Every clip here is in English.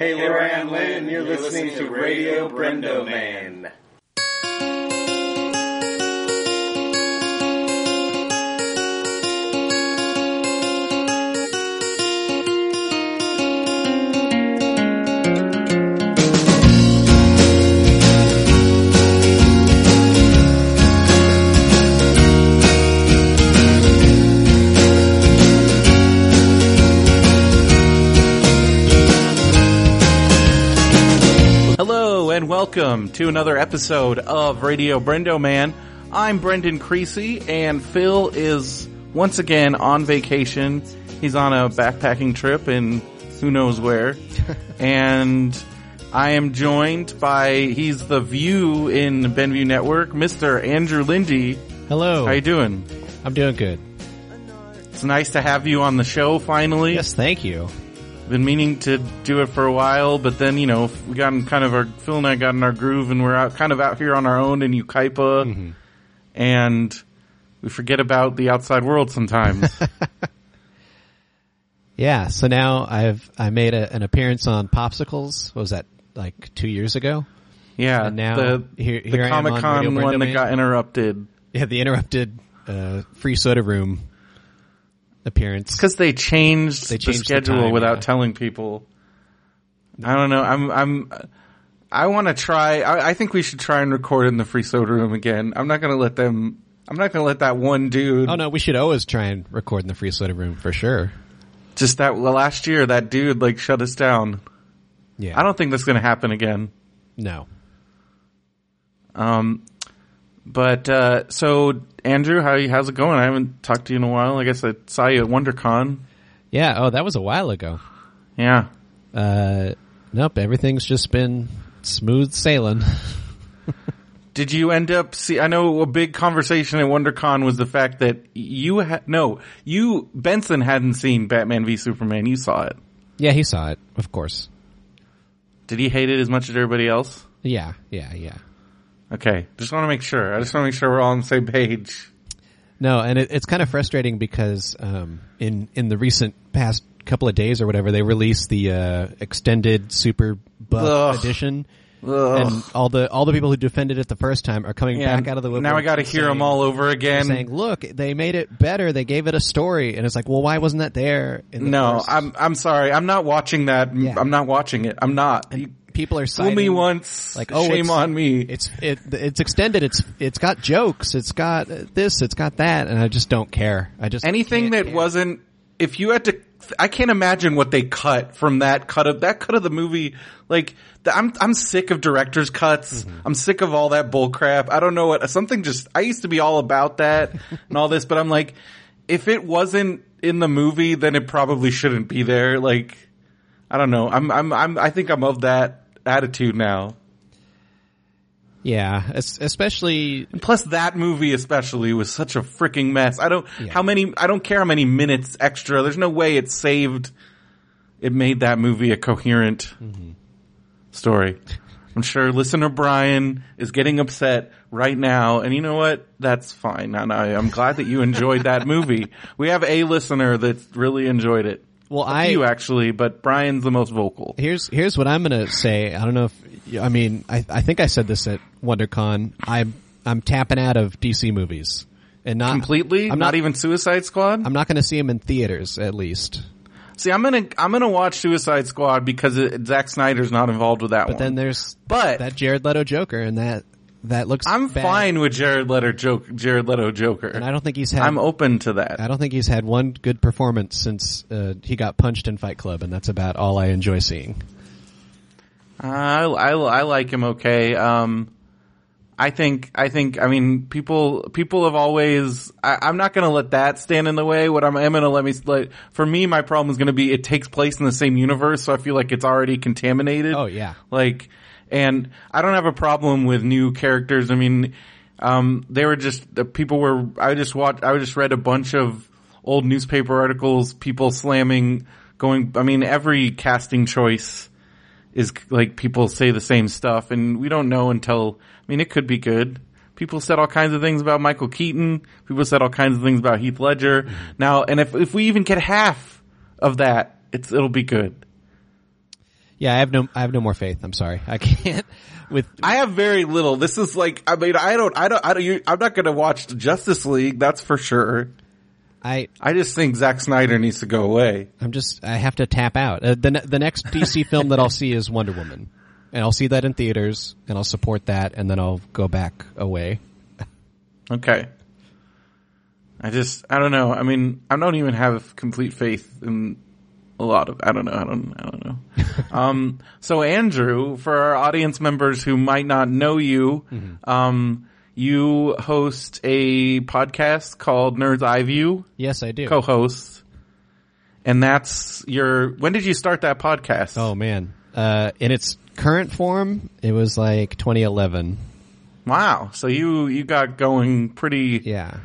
Hey, Laura Ann Lynn, you're listening to Radio Brendo Man. Welcome to another episode of Radio Brendo Man. I'm Brendan Creasy and Phil is once again on vacation. He's on a backpacking trip in who knows where. and I am joined by, he's the view in Benview Network, Mr. Andrew Lindy. Hello. How you doing? I'm doing good. It's nice to have you on the show finally. Yes, thank you. Been meaning to do it for a while, but then you know we got in kind of our Phil and I got in our groove, and we're out kind of out here on our own in Yucaipa, Mm-hmm. and we forget about the outside world sometimes. Yeah, so now I've I made a, an appearance on Popsicles. What was that like two years ago? yeah, And now the, here- here on Comic Con Radio one that got interrupted Yeah, the interrupted uh, free soda room appearance. because they changed, They the changed the schedule time, without yeah. telling people. I don't know. I'm I'm. I want to try. I, I think we should try and record in the free soda room again. I'm not going to let them. I'm not going to let that one dude. Oh no, we should always try and record in the free soda room for sure. Just that well, last year, that dude like shut us down. Yeah, I don't think that's going to happen again. no. Um, but uh, so Andrew, how how's it going? I haven't talked to you in a while. I guess I saw you at WonderCon. Yeah. Oh, that was a while ago. Yeah. Uh, nope. Everything's just been smooth sailing. Did you end up see? I know a big conversation at WonderCon was the fact that you had no, you Benson hadn't seen Batman v Superman. You saw it. yeah, he saw it, of course. Did he hate it as much as everybody else? Yeah, yeah, yeah. Okay, just want to make sure. I just want to make sure we're all on the same page. No, and it, it's kind of frustrating because um, in in the recent past couple of days or whatever, they released the uh, extended super buff Ugh. edition, Ugh. and all the all the people who defended it the first time are coming Yeah, back out of the woodwork. now I got to and hear them all over again. saying, "Look, they made it better. They gave it a story." And it's like, "Well, why wasn't that there?" In the No, first? I'm I'm sorry. I'm not watching that. Yeah. I'm not watching it. I'm not. You people are fool citing me once, like, "Oh, shame on me. It's it it's extended. It's it's got jokes. It's got this. It's got that." And I just don't care. I just Anything that care. wasn't, if you had to, I can't imagine what they cut from that cut of that cut of the movie. Like, the, I'm I'm sick of director's cuts. Mm-hmm. I'm sick of all that bull crap. I don't know what something just. I used to be all about that and all this, but I'm like, if it wasn't in the movie, then it probably shouldn't be there. Like, I don't know. I'm I'm I'm I think I'm of that attitude now. Yeah, es- especially Plus, that movie especially was such a freaking mess. I don't Yeah. how many. I don't care how many minutes extra. There's no way it saved. It made that movie a coherent mm-hmm. story. I'm sure listener Brian is getting upset right now, and you know what? That's fine. And I, I'm glad that you enjoyed that movie. We have a listener that really enjoyed it. Well, A I few actually, but Brian's the most vocal. Here's here's what I'm gonna say. I don't know if I mean I I think I said this at WonderCon. I'm I'm tapping out of DC movies and not Completely, I'm not, not, even Suicide Squad. I'm not going to see them in theaters at least. See, I'm gonna I'm gonna watch Suicide Squad because it, Zack Snyder's not involved with that But one. But then there's But that Jared Leto Joker, and that that looks. I'm bad. fine with Jared Leto joke, Jared Leto Joker. and I don't think he's had. I'm open to that. I don't think he's had one good performance since uh, he got punched in Fight Club, and that's about all I enjoy seeing. I, I, I like him okay. Um, I think, I think, I mean, people, people have always, I, I'm not gonna let that stand in the way. What I'm, I'm gonna let me, like, for me, my problem is gonna be it takes place in the same universe, so I feel like it's already contaminated. Oh yeah, Like, and I don't have a problem with new characters. I mean, um, they were just, the people were, I just watched, I just read a bunch of old newspaper articles, people slamming, going, I mean, every casting choice is like people say the same stuff and we don't know until, I mean, it could be good. People said all kinds of things about Michael Keaton. People said all kinds of things about Heath Ledger. Now, and if, if we even get half of that, it's, it'll be good. Yeah, I have no, I have no more faith. I'm sorry. I can't with, I have very little. This is like, I mean, I don't, I don't, I don't, you, I'm not going to watch the Justice League. That's for sure. I, I just think Zack Snyder needs to go away. I'm just, I have to tap out. Uh, the, the next DC film that I'll see is Wonder Woman. And I'll see that in theaters and I'll support that and then I'll go back away. Okay. I just, I don't know. I mean, I don't even have complete faith in a lot of, I don't know. I don't, I don't know. um, so Andrew, for our audience members who might not know you, um, you host a podcast called Nerds Eye View, Yes, I do. co-host. And that's your, when did you start that podcast? Oh man. Uh, in its current form, it was like 2011. Wow. So you, you got going pretty, Yeah.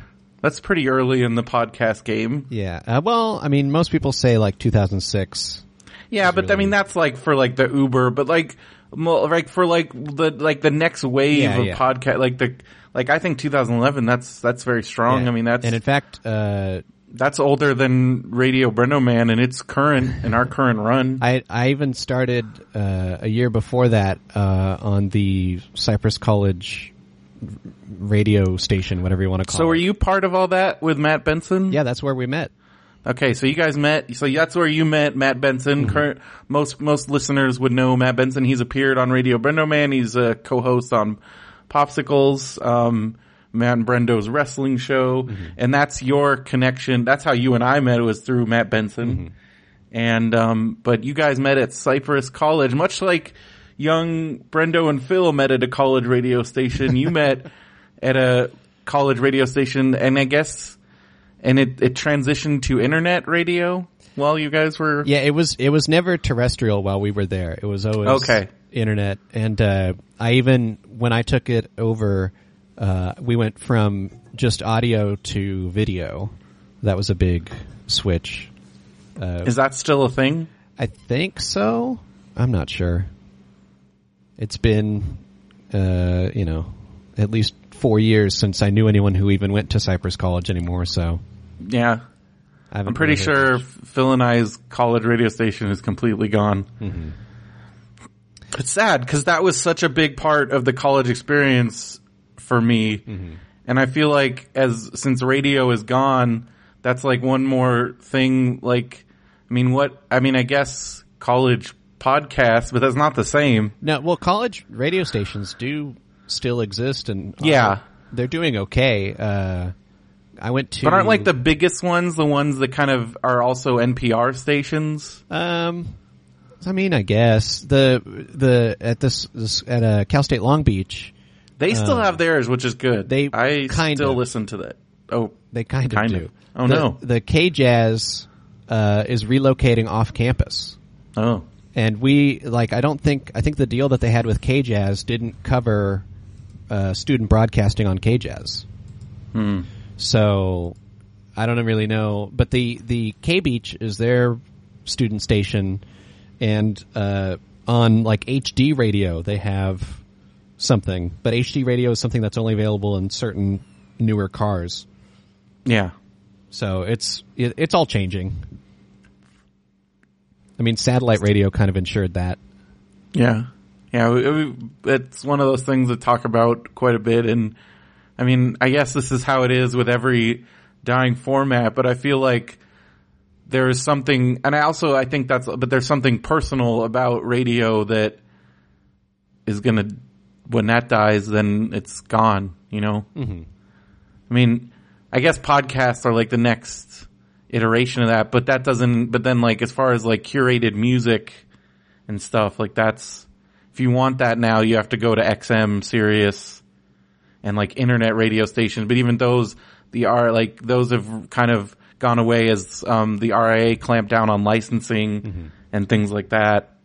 That's pretty early in the podcast game. Yeah. Uh, well, I mean, most people say like 2006. Yeah, but I mean that's like for like the Uber, but like like for like the like the next wave Yeah, of yeah. podcast, like the like I think 2011. That's that's very strong. Yeah. I mean that's and in fact, uh, that's older than Radio Brendo Man, and it's current in our current run. I I even started uh, a year before that uh, on the Cypress College radio station, whatever you want to call so it. were you part of all that with Matt Benson? Yeah, that's where we met. Okay, so you guys met. So that's where you met Matt Benson. Mm-hmm. Current most most listeners would know Matt Benson. He's appeared on Radio Brendo Man. He's a co-host on Popsicles, um, Matt and Brendo's wrestling show, Mm-hmm. and that's your connection. That's how you and I met. It Was through Matt Benson, Mm-hmm. and um, but you guys met at Cypress College, much like young Brendo and Phil met at a college radio station. You met at a college radio station, and I guess and it, it transitioned to internet radio while you guys were Yeah, it was it was never terrestrial while we were there. It was always Okay. internet. And uh, I even when I took it over, uh, we went from just audio to video. That was a big switch. Uh, is that still a thing I think so. I'm not sure. It's been, uh, you know, at least four years since I knew anyone who even went to Cypress College anymore. So yeah I I'm pretty sure phil and i's college radio station is completely gone Mm-hmm. it's sad because that was such a big part of the college experience for me Mm-hmm. and i feel like as since radio is gone that's like one more thing like i mean what i mean i guess college podcasts but that's not the same No, well, college radio stations do still exist, and uh, Yeah. they're doing okay. Uh, I went to, But aren't like the biggest ones the ones that kind of are also NPR stations? um, I mean, I guess the the at this, this at uh, Cal State Long Beach, They still have theirs, which is good. Uh, they I kind still of. listen to that. Oh, they kind of Kind do. of. Oh, The- no. the K Jazz uh, is relocating off campus. oh, And we like I don't think I think the deal that they had with K Jazz didn't cover uh, student broadcasting on KJazz. Hmm. So I don't really know, but the the K Beach is their student station, and uh, on like HD radio they have something, but HD radio is something that's only available in certain newer cars. yeah. So it's it, it's all changing. I mean, satellite radio kind of ensured that. Yeah. Yeah, we, we, it's one of those things that talk about quite a bit and I mean, I guess this is how it is with every dying format, but I feel like there is something, and I also, I think that's, but there's something personal about radio that is gonna, when that dies, then it's gone, you know? Mm-hmm. I mean, I guess podcasts are like the next iteration of that, but that doesn't, but then like as far as like curated music and stuff, like that's, if you want that now, you have to go to XM, Sirius, and like internet radio stations. But even those, the R, like those have kind of gone away as, um, the RIA clamped down on licensing and things like that.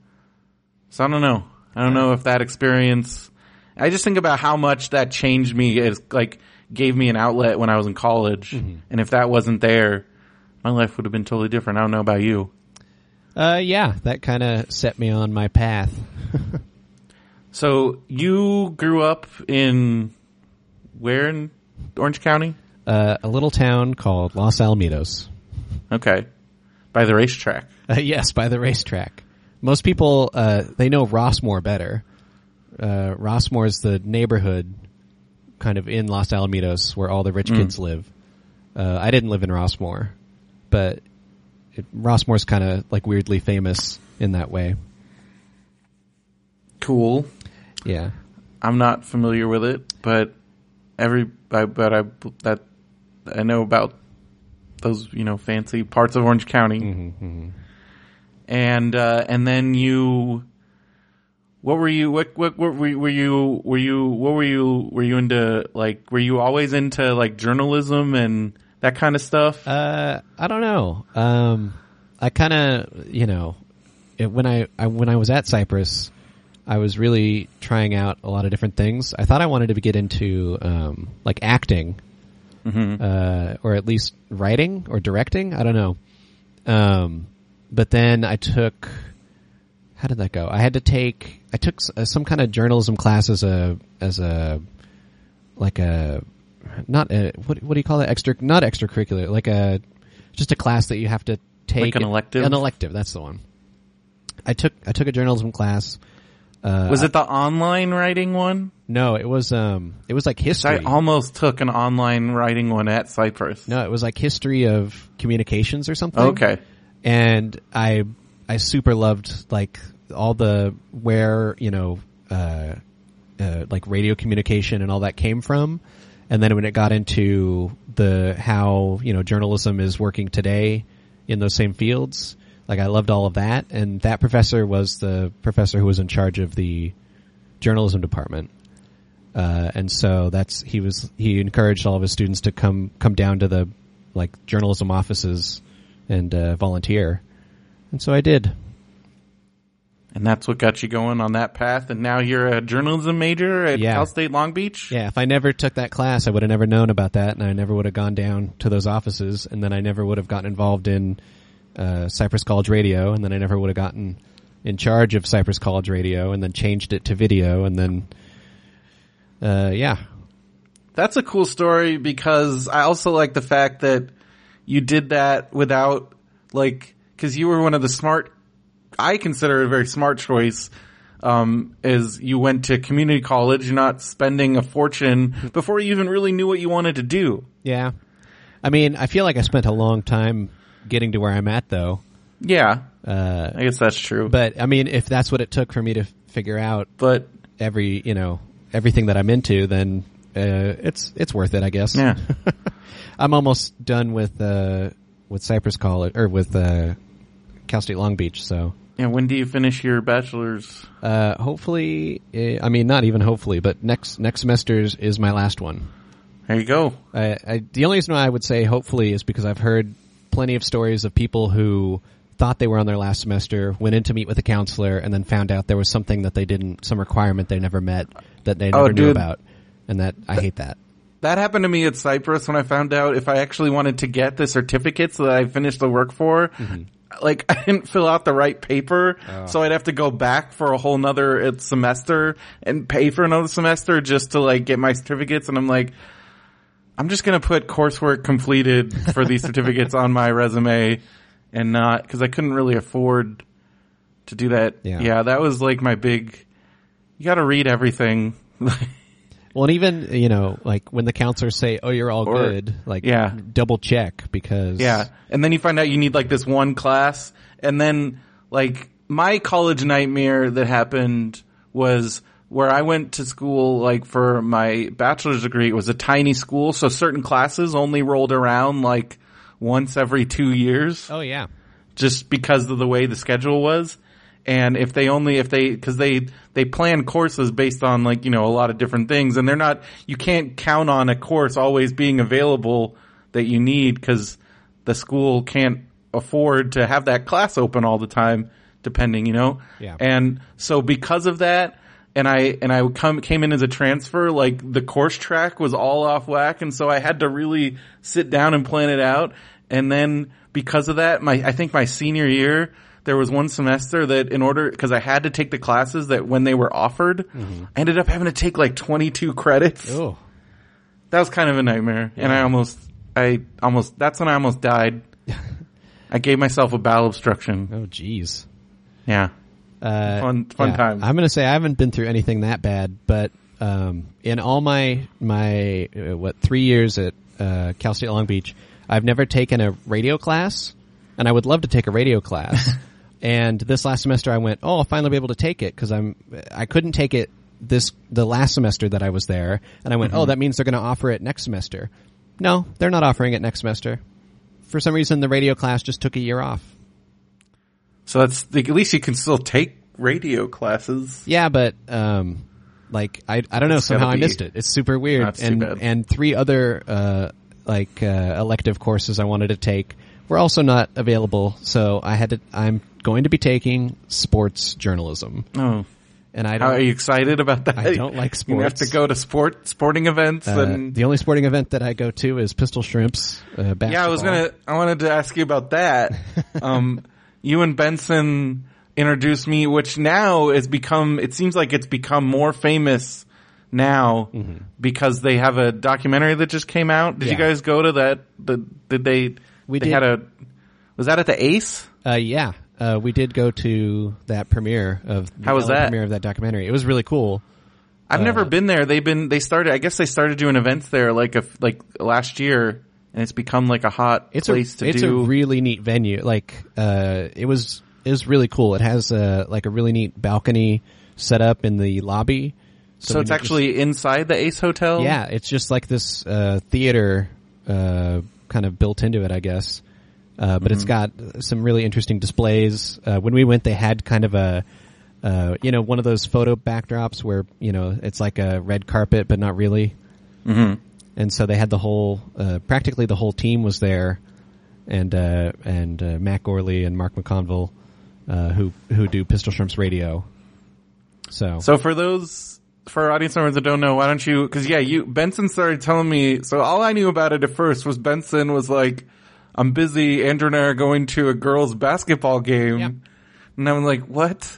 So I don't know. I don't know if that experience, I just think about how much that changed me. It like gave me an outlet when I was in college. And if that wasn't there, my life would have been totally different. I don't know about you. Uh, yeah, that kind of set me on my path. So you grew up in where in Orange County? Uh, a little town called Los Alamitos. Okay. By the racetrack. Uh, yes, by the racetrack. Most people uh, they know Rossmoor better. Uh, Rossmoor is the neighborhood, kind of in Los Alamitos, where all the rich kids live. Uh, I didn't live in Rossmoor, but it, Rossmoor's kind of like weirdly famous in that way. Cool. Yeah. I'm not familiar with it, but every I, but I that I know about those you know fancy parts of Orange County. And uh, and then you, what were you? What what, what were, were you? Were you? What were you? Were you into like? Were you always into like journalism and that kind of stuff? Uh, I don't know. Um, I kind of, you know, it, when I, I when I was at Cypress, I was really trying out a lot of different things. I thought I wanted to get into um, like acting, uh, or at least writing or directing. I don't know. Um, but then I took. How did that go? I had to take. I took uh, some kind of journalism class as a as a like a not a what what do you call it extra not extracurricular like a just a class that you have to take Like an elective? an elective that's the one I took I took a journalism class uh, was it the online writing one? no it was um it was like history I almost took an online writing one at Cypress. no it was like history of communications or something Okay. and I I super loved like all the where you know uh, uh, like radio communication and all that came from, and then when it got into the how you know journalism is working today in those same fields, like I loved all of that, and that professor was the professor who was in charge of the journalism department. Uh, and so that's he was he encouraged all of his students to come come down to the like journalism offices and uh, volunteer, and so I did. And that's what got you going on that path. And now you're a journalism major at Yeah. Cal State Long Beach. Yeah, if I never took that class, I would have never known about that, and I never would have gone down to those offices, and then I never would have gotten involved in uh, Cypress College Radio, and then I never would have gotten in charge of Cypress College Radio, and then changed it to video, and then uh, yeah, That's a cool story because I also like the fact that you did that without like because you were one of the smart. I consider it a very smart choice. Um, is you went to community college, you're not spending a fortune before you even really knew what you wanted to do. yeah. I mean, I feel like I spent a long time getting to where I'm at, though. Yeah, Uh, I guess that's true. But I mean, if that's what it took for me to figure out but every you know everything that I'm into, then uh, it's it's worth it, I guess. yeah, I'm almost done with uh, with Cypress College or with uh, Cal State Long Beach. So yeah. When do you finish your bachelor's? uh, hopefully, uh, I mean not even hopefully, but next next semester is, is my last one. There you go. I, I, the only reason why I would say hopefully is because I've heard plenty of stories of people who thought they were on their last semester, went in to meet with a counselor, and then found out there was something that they didn't, some requirement they never met that they Oh, never knew about, and that I hate that. That happened to me at Cypress when I found out if I actually wanted to get the certificates that I finished the work for. Mm-hmm. Like I didn't fill out the right paper, Oh. so I'd have to go back for a whole nother uh, semester and pay for another semester just to like get my certificates. And I'm like, I'm just gonna put coursework completed for these certificates on my resume and not because I couldn't really afford to do that. Yeah. yeah, that was like my big. You got to read everything. Well, and even you know, like when the counselors say, "Oh, you're all Or- good," like Yeah. double check because Yeah. And then you find out you need like this one class. And then like my college nightmare that happened was where I went to school like for my bachelor's degree. It was a tiny school. So certain classes only rolled around like once every two years oh yeah, just because of the way the schedule was. And if they only, if they, cause they, they plan courses based on like, you know, a lot of different things and they're not, you can't count on a course always being available that you need cause the school can't afford to have that class open all the time depending, you know? Yeah. And so because of that, and I, and I come, came in as a transfer, like the course track was all off whack. And so I had to really sit down and plan it out. And then because of that, my, I think my senior year, there was one semester that in order, cause I had to take the classes that when they were offered, mm-hmm. I ended up having to take like 22 credits. oh That was kind of a nightmare. And I almost, I almost, that's when I almost died. I gave myself a bowel obstruction. oh geez. Yeah. Uh, Fun- fun yeah. times. I'm gonna say I haven't been through anything that bad, but um, in all my my uh, what three years at uh, Cal State Long Beach, I've never taken a radio class, and I would love to take a radio class. and this last semester, I went, oh, I'll finally be able to take it because I'm I couldn't take it this the last semester that I was there, and I went, oh, that means they're going to offer it next semester. No, they're not offering it next semester. For some reason, the radio class just took a year off. So that's like, at least you can still take radio classes. Yeah, but um, like I I don't know It's somehow I missed it. It's super weird. That's and and three other uh like uh, elective courses I wanted to take were also not available. So I had to. I'm going to be taking sports journalism, Oh, and I how don't. are you excited about that? I don't like sports. You have to go to sport sporting events uh, and the only sporting event that I go to is Pistol Shrimps. Uh. Yeah, I was gonna. I wanted to ask you about that. um, you and Benson introduced me, which now has become. It seems like it's become more famous now Mm-hmm. because they have a documentary that just came out. Did you guys go to that? The, did they? We they did. had a. Was that at the Ace? Uh, yeah, uh, we did go to that premiere of How was that? premiere of that documentary. It was really cool. I've Uh, never been there. They've been. They started. I guess they started doing events there like a like last year, and it's become like a hot it's place a to it's do. It's a really neat venue. Like uh, it was it was really cool. It has uh, like a really neat balcony set up in the lobby. so when it's actually inside the Ace Hotel. yeah, it's just like this uh, theater uh, kind of built into it, I guess. Uh, but it's got some really interesting displays. Uh, when we went, they had kind of a uh, you know one of those photo backdrops where you know it's like a red carpet, but not really. Mm-hmm. And so they had the whole uh, practically the whole team was there and uh, and uh, Matt Gourley and Mark McConville uh, who who do Pistol Shrimps radio so, So for those for our audience members that don't know, why don't you? Because yeah, you Benson started telling me. So all I knew about it at first was Benson was like, "I'm busy. Andrew and I are going to a girls' basketball game," Yep. and I'm like, "What?"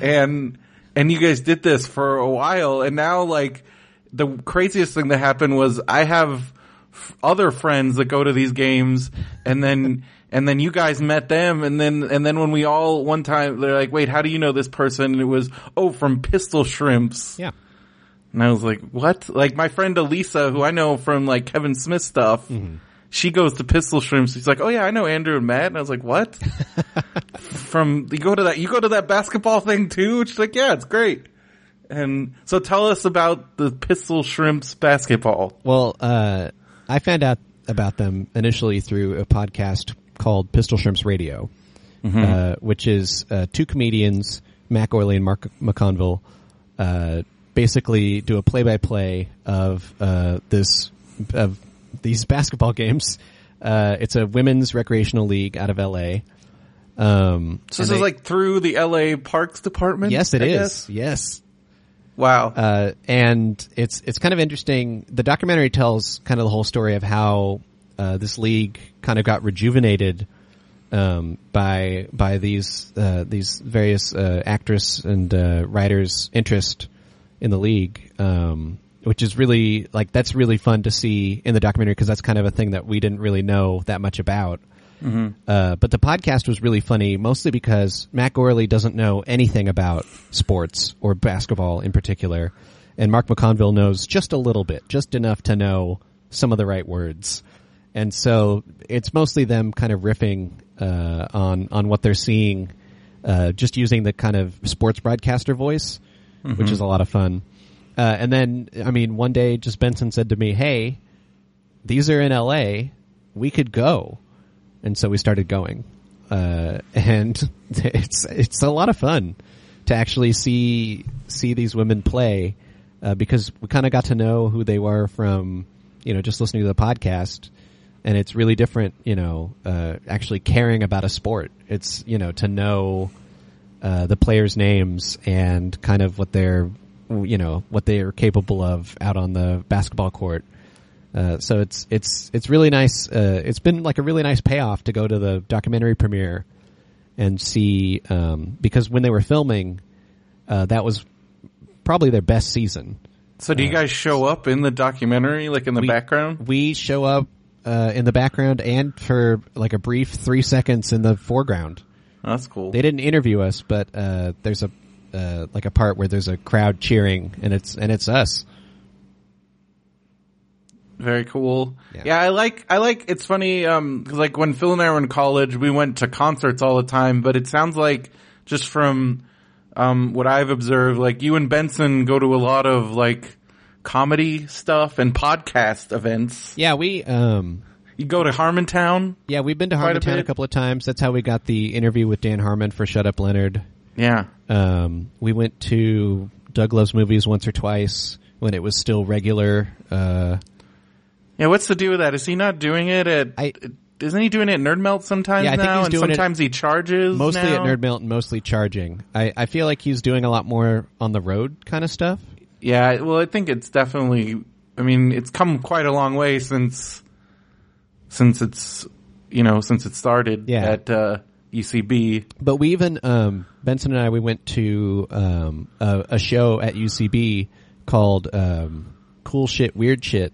And and you guys did this for a while, and now like the craziest thing that happened was I have f- other friends that go to these games, and then. And then you guys met them, and then and then when we all one time they're like, "Wait, how do you know this person?" And it was, "Oh, from Pistol Shrimps." yeah And I was like, what? Like my friend Elisa, who I know from like Kevin Smith stuff, mm-hmm. she goes to Pistol Shrimps. She's like, oh yeah, I know Andrew and Matt. And I was like, what? from, you go to that, you go to that basketball thing too? She's like, yeah, it's great. And so tell us about the Pistol Shrimps basketball. well uh, I found out about them initially through a podcast called Pistol Shrimps Radio uh, which is uh, two comedians Matt Gourley and Mark McConville uh, basically do a play-by-play of uh, this of these basketball games. Uh, it's a women's recreational league out of L.A. Um, So this they- is like through the LA Parks Department? yes, it I is. guess? Yes, Wow. uh, and it's it's kind of interesting. The documentary tells kind of the whole story of how uh, this league kind of got rejuvenated um, by by these uh, these various uh, actress and uh, writers' interest in the league, um, which is really like that's really fun to see in the documentary because that's kind of a thing that we didn't really know that much about. Uh, but the podcast was really funny, mostly because Matt Gourley doesn't know anything about sports or basketball in particular, and Mark McConville knows just a little bit, just enough to know some of the right words. And so it's mostly them kind of riffing uh, on on what they're seeing, uh, just using the kind of sports broadcaster voice, which is a lot of fun. Uh, and then, I mean, one day, just Benson said to me, "Hey, these are in L.A. We could go." And so we started going. Uh, and it's it's a lot of fun to actually see see these women play uh, because we kind of got to know who they were from you know just listening to the podcast, and it's really different you know uh, actually caring about a sport. It's you know to know uh, the players' names and kind of what they're you know what they are capable of out on the basketball court. Uh, so it's it's it's really nice. Uh, it's been like a really nice payoff to go to the documentary premiere and see um, because when they were filming, uh, that was probably their best season. so do you guys show up in the documentary, like in the We- background? We show up uh, in the background and for like a brief three seconds in the foreground. That's cool. They didn't interview us, but uh, there's a uh, like a part where there's a crowd cheering, and it's and it's us. Very cool. Yeah. Yeah. I like, I like, it's funny, um, 'cause like when Phil and I were in college, we went to concerts all the time, but it sounds like just from, um, what I've observed, like you and Benson go to a lot of like comedy stuff and podcast events. Yeah, we um You go to Harmontown. yeah we've been to Quite a a, couple of times. That's how we got the interview with Dan Harmon for Shut Up Leonard. Yeah. Um, we went to Doug Loves Movies once or twice when it was still regular. Uh, Yeah. What's the deal with that? Is he not doing it at, I- isn't he doing it at Nerd Melt sometimes Yeah, I think now? he's and doing it sometimes he charges mostly now? at Nerd Melt and mostly charging. I, I feel like he's doing a lot more on the road kind of stuff. Yeah, well, I think it's definitely. I mean, it's come quite a long way since since it's you know since it started Yeah. at uh, UCB. But we even um, Benson and I we went to um, a, a show at UCB called um, Cool Shit Weird Shit,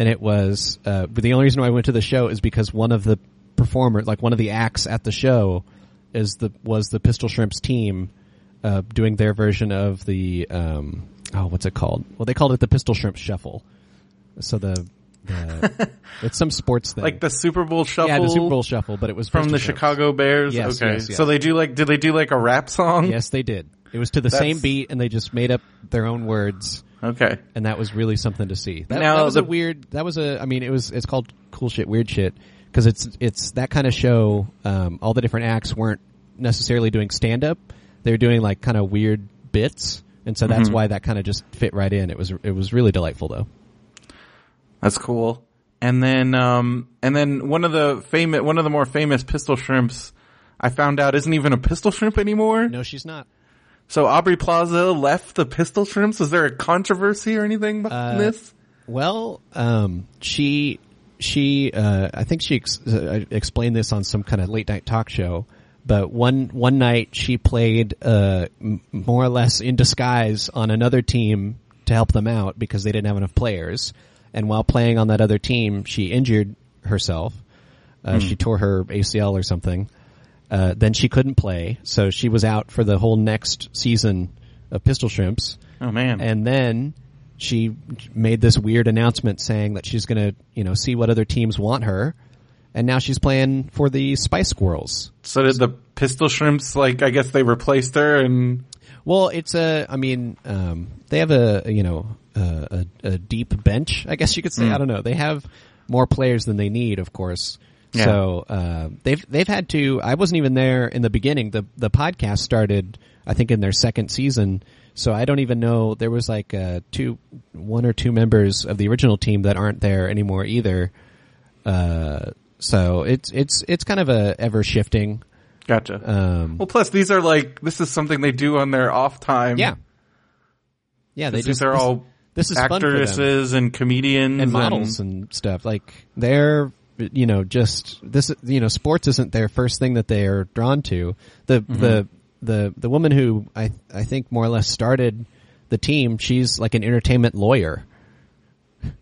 and it was. Uh, but the only reason why I went to the show is because one of the performers, like one of the acts at the show, is the was the Pistol Shrimps team uh, doing their version of the um, oh what's it called? Well, they called it the Pistol Shrimps Shuffle. So the, the it's some sports thing, Like the Super Bowl shuffle. yeah, the Super Bowl Shuffle, but it was from Pistol the Shrimps. Chicago Bears. Yes, okay, yes, yes. so they do like did they do like a rap song? Yes, they did. It was to the That's- same beat, and they just made up their own words, Okay. and that was really something to see. That, Now, that was the- a weird. That was a. I mean, it was. It's called cool shit, weird shit, because it's it's that kind of show. Um, all the different acts weren't necessarily doing stand up; they were doing like kind of weird bits, and so that's why that kind of just fit right in. It was it was really delightful though. That's cool. And then, um, and then one of the famous, one of the more famous pistol shrimps, I found out isn't even a pistol shrimp anymore. No, she's not. So Aubrey Plaza left the pistol shrimps. Is there a controversy or anything behind Uh, this? Well, um, she she uh, I think she ex- uh, explained this on some kind of late night talk show. But one one night she played uh, m- more or less in disguise on another team to help them out because they didn't have enough players. And while playing on that other team, she injured herself. Uh, She tore her ACL or something. Uh, then she couldn't play, so she was out for the whole next season of Pistol Shrimps Oh man. and then she made this weird announcement saying that she's going to, you know, see what other teams want her. And now she's playing for the Spice Squirrels. So did the pistol shrimps like I guess they replaced her and Well, it's a, I mean, um, they have a, you know, a, a, a deep bench, I guess you could say. I don't know. They have more players than they need, of course. Yeah. So, uh, they've, they've had to, I wasn't even there in the beginning. The, the podcast started, I think in their second season. So I don't even know, there was like, uh, two, one or two members of the original team that aren't there anymore either. Uh, so it's, it's, it's kind of a ever shifting, gotcha. um, well, plus these are like this is something they do on their off time. yeah. Yeah, they these just, are all this is fun for them. actresses and comedians and models and stuff. Like they're, you know, just this, you know, sports isn't their first thing that they are drawn to. The the the the woman who I I think more or less started the team. She's like an entertainment lawyer.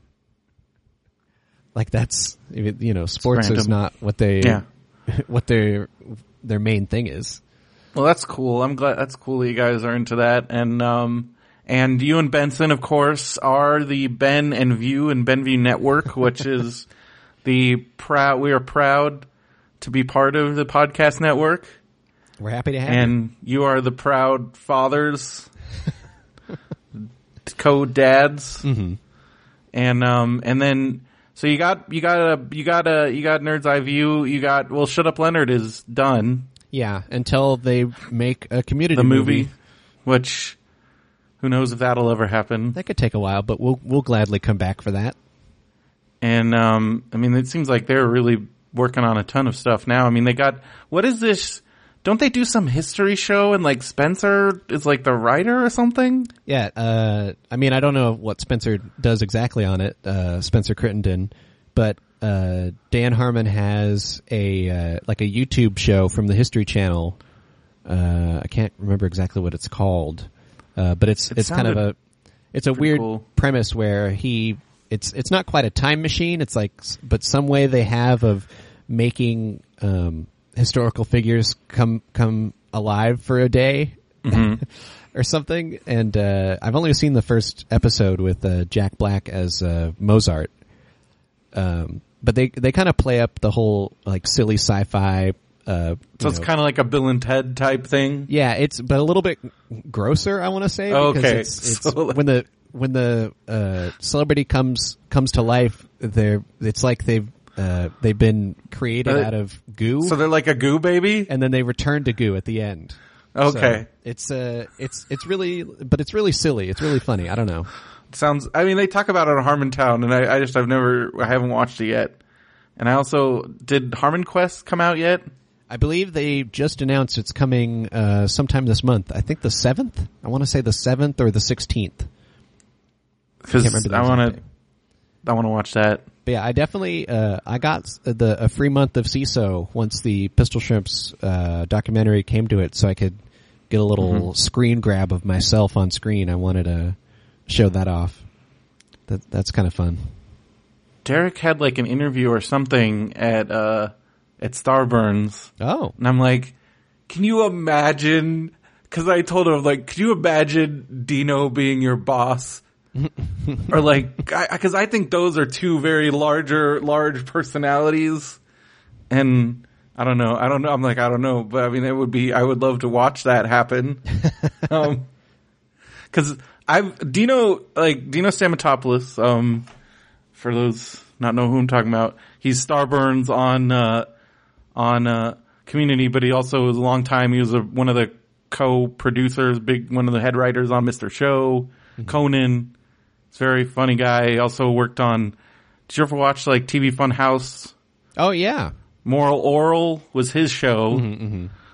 Like that's you know, sports is not what they Yeah. what their their main thing is. Well, that's cool. I'm glad that's cool that you guys are into that. And, um, and you and Benson, of course, are the Ben and View and Benview Network, which is the proud, we are proud to be part of the podcast network. We're happy to have you. And you are the proud fathers, co-dads. Mm-hmm. And, um, and then, so you got, you got a, you got a, you got Nerd's Eye View, you got, well, Shut Up Leonard is done. Yeah, until they make a community the movie, which who knows if that'll ever happen. That could take a while, but we'll we'll gladly come back for that. And um, I mean, it seems like they're really working on a ton of stuff now. I mean, they got what is this? Don't they do some history show and like Spencer is like the writer or something? Yeah, uh, I mean, I don't know what Spencer does exactly on it, uh, Spencer Crittenden, but uh, Dan Harmon has a uh, like a YouTube show from the History Channel. Uh, I can't remember exactly what it's called, uh, but it's it's kind of a it's a weird cool. premise where he it's it's not quite a time machine. It's like, but some way they have of making um, historical figures come come alive for a day or something. And uh, I've only seen the first episode with uh, Jack Black as uh, Mozart. Um, but they they kind of play up the whole like silly sci-fi. Uh, So it's kind of like a Bill and Ted type thing. yeah, it's but a little bit grosser. I want to say Okay. it's, it's So, when the when the uh, celebrity comes comes to life, they're it's like they've uh, they've been created out of goo, So they're like a goo baby. and then they return to goo at the end. Okay. So it's uh it's it's really but it's really silly. It's really funny. I don't know. Sounds. I mean, they talk about it on Harmontown, and I, I just I've never I haven't watched it yet. And I also did Harmon Quest come out yet? I believe they just announced it's coming uh sometime this month. I think the 7th. I want to say the 7th or the 16th. Because Can't remember the I want to. I want to watch that. But yeah, I definitely uh I got the a free month of Seeso once the Pistol Shrimps uh documentary came to it so I could get a little Mm-hmm. screen grab of myself on screen. I wanted to show that off. That that's kind of fun. Derek had like an interview or something at uh at Starburns, Oh. and I'm like, can you imagine? Because I told him like, could you imagine Dino being your boss? or like, because I, think those are two very larger, large personalities, and I don't know. I don't know. I'm like, I don't know, but I mean, it would be. I would love to watch that happen. um, because I've Dino like Dino Stamatopoulos. Um, for those not know who I'm talking about, he's Starburns on uh, on uh, Community, but he also was a long time. He was a, one of the co-producers, big one of the head writers on Mr. Show, Conan. A very funny guy. He also worked on. Did you ever watch like TV Fun House? Oh yeah. Moral Orel was his show,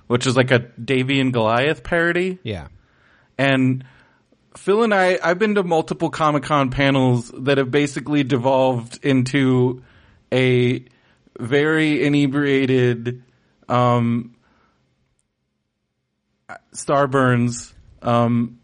which is like a Davey and Goliath parody. Yeah. And Phil and I, I've been to multiple Comic Con panels that have basically devolved into a very inebriated, um, Starburns, um,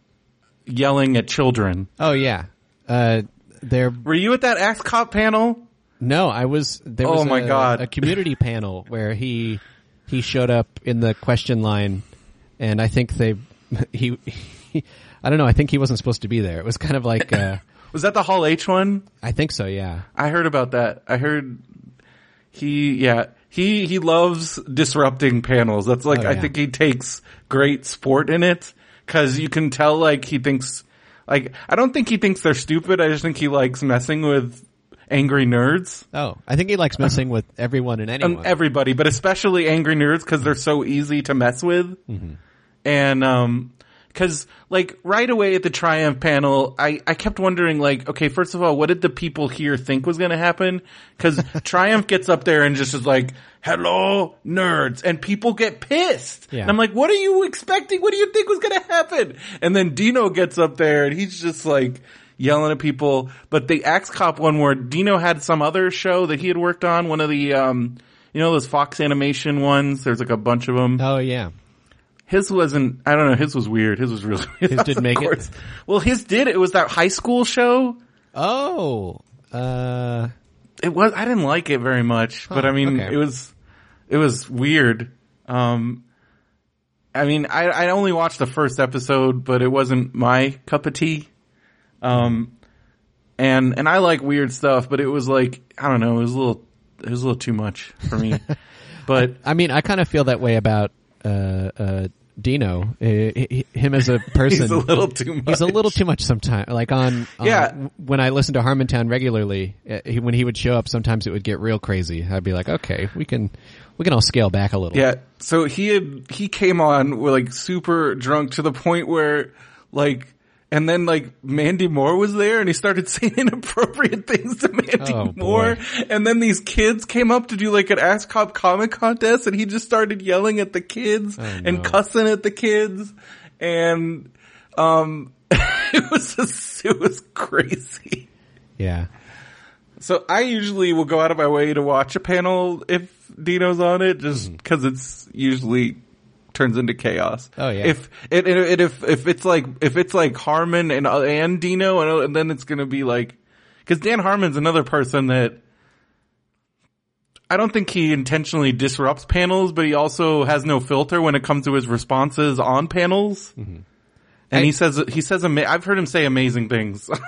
yelling at children. Oh yeah. Uh, there. Were you at that Axe Cop panel? No, I was. There Oh my a, God. a community panel where he he showed up in the question line, and I think they he, he I don't know. I think he wasn't supposed to be there. It was kind of like uh, Was that the Hall H one? I think so. Yeah. I heard about that. I heard he, yeah, he, he loves disrupting panels. That's like, Oh, I think he takes great sport in it cause you can tell like he thinks, like, I don't think he thinks they're stupid. I just think he likes messing with angry nerds. Oh, I think he likes messing with everyone and anyone. Um, everybody, but especially angry nerds because they're so easy to mess with. And, um, cause like right away at the Triumph panel, I, I kept wondering like, okay, first of all, what did the people here think was going to happen? Cause Triumph gets up there and just is like, hello nerds and people get pissed. Yeah. And I'm like, what are you expecting? What do you think was going to happen? And then Dino gets up there and he's just like, yelling at people. But the Axe Cop one where Dino had some other show that he had worked on, one of the, um, you know, those Fox animation ones. There's like a bunch of them. oh yeah. His wasn't, I don't know, his was weird. His was really, his didn't make it? Well, his did. It was that high school show. Oh. Uh. It was, I didn't like it very much, but I mean, okay. it was, it was weird. Um, I mean, I, I only watched the first episode, but it wasn't my cup of tea. Um, and, and I like weird stuff, but it was like, I don't know, it was a little, it was a little too much for me. but I mean, I kind of feel that way about uh, uh, Dino. Uh, h- h- him as a person, he's a little too much. He's a little too much sometimes. Like on, on Yeah. when I listen to Harmontown regularly, uh, he, when he would show up, sometimes it would get real crazy. I'd be like, okay, we can we can all scale back a little. Yeah. So he had, he came on like super drunk to the point where like, and then like Mandy Moore was there and he started saying inappropriate things to Mandy Oh, boy. Moore. And then these kids came up to do like an Axe Cop comic contest and he just started yelling at the kids and Oh, no. cussing at the kids. And, um, it was just, it was crazy. yeah. So I usually will go out of my way to watch a panel if Dino's on it, just because it's usually turns into chaos. Oh, yeah. If it, it, it if if it's like if it's like Harmon and uh, and Dino, and, and then it's gonna be like because Dan Harmon's another person that I don't think he intentionally disrupts panels, but he also has no filter when it comes to his responses on panels. And I- he says he says ama- I've heard him say amazing things.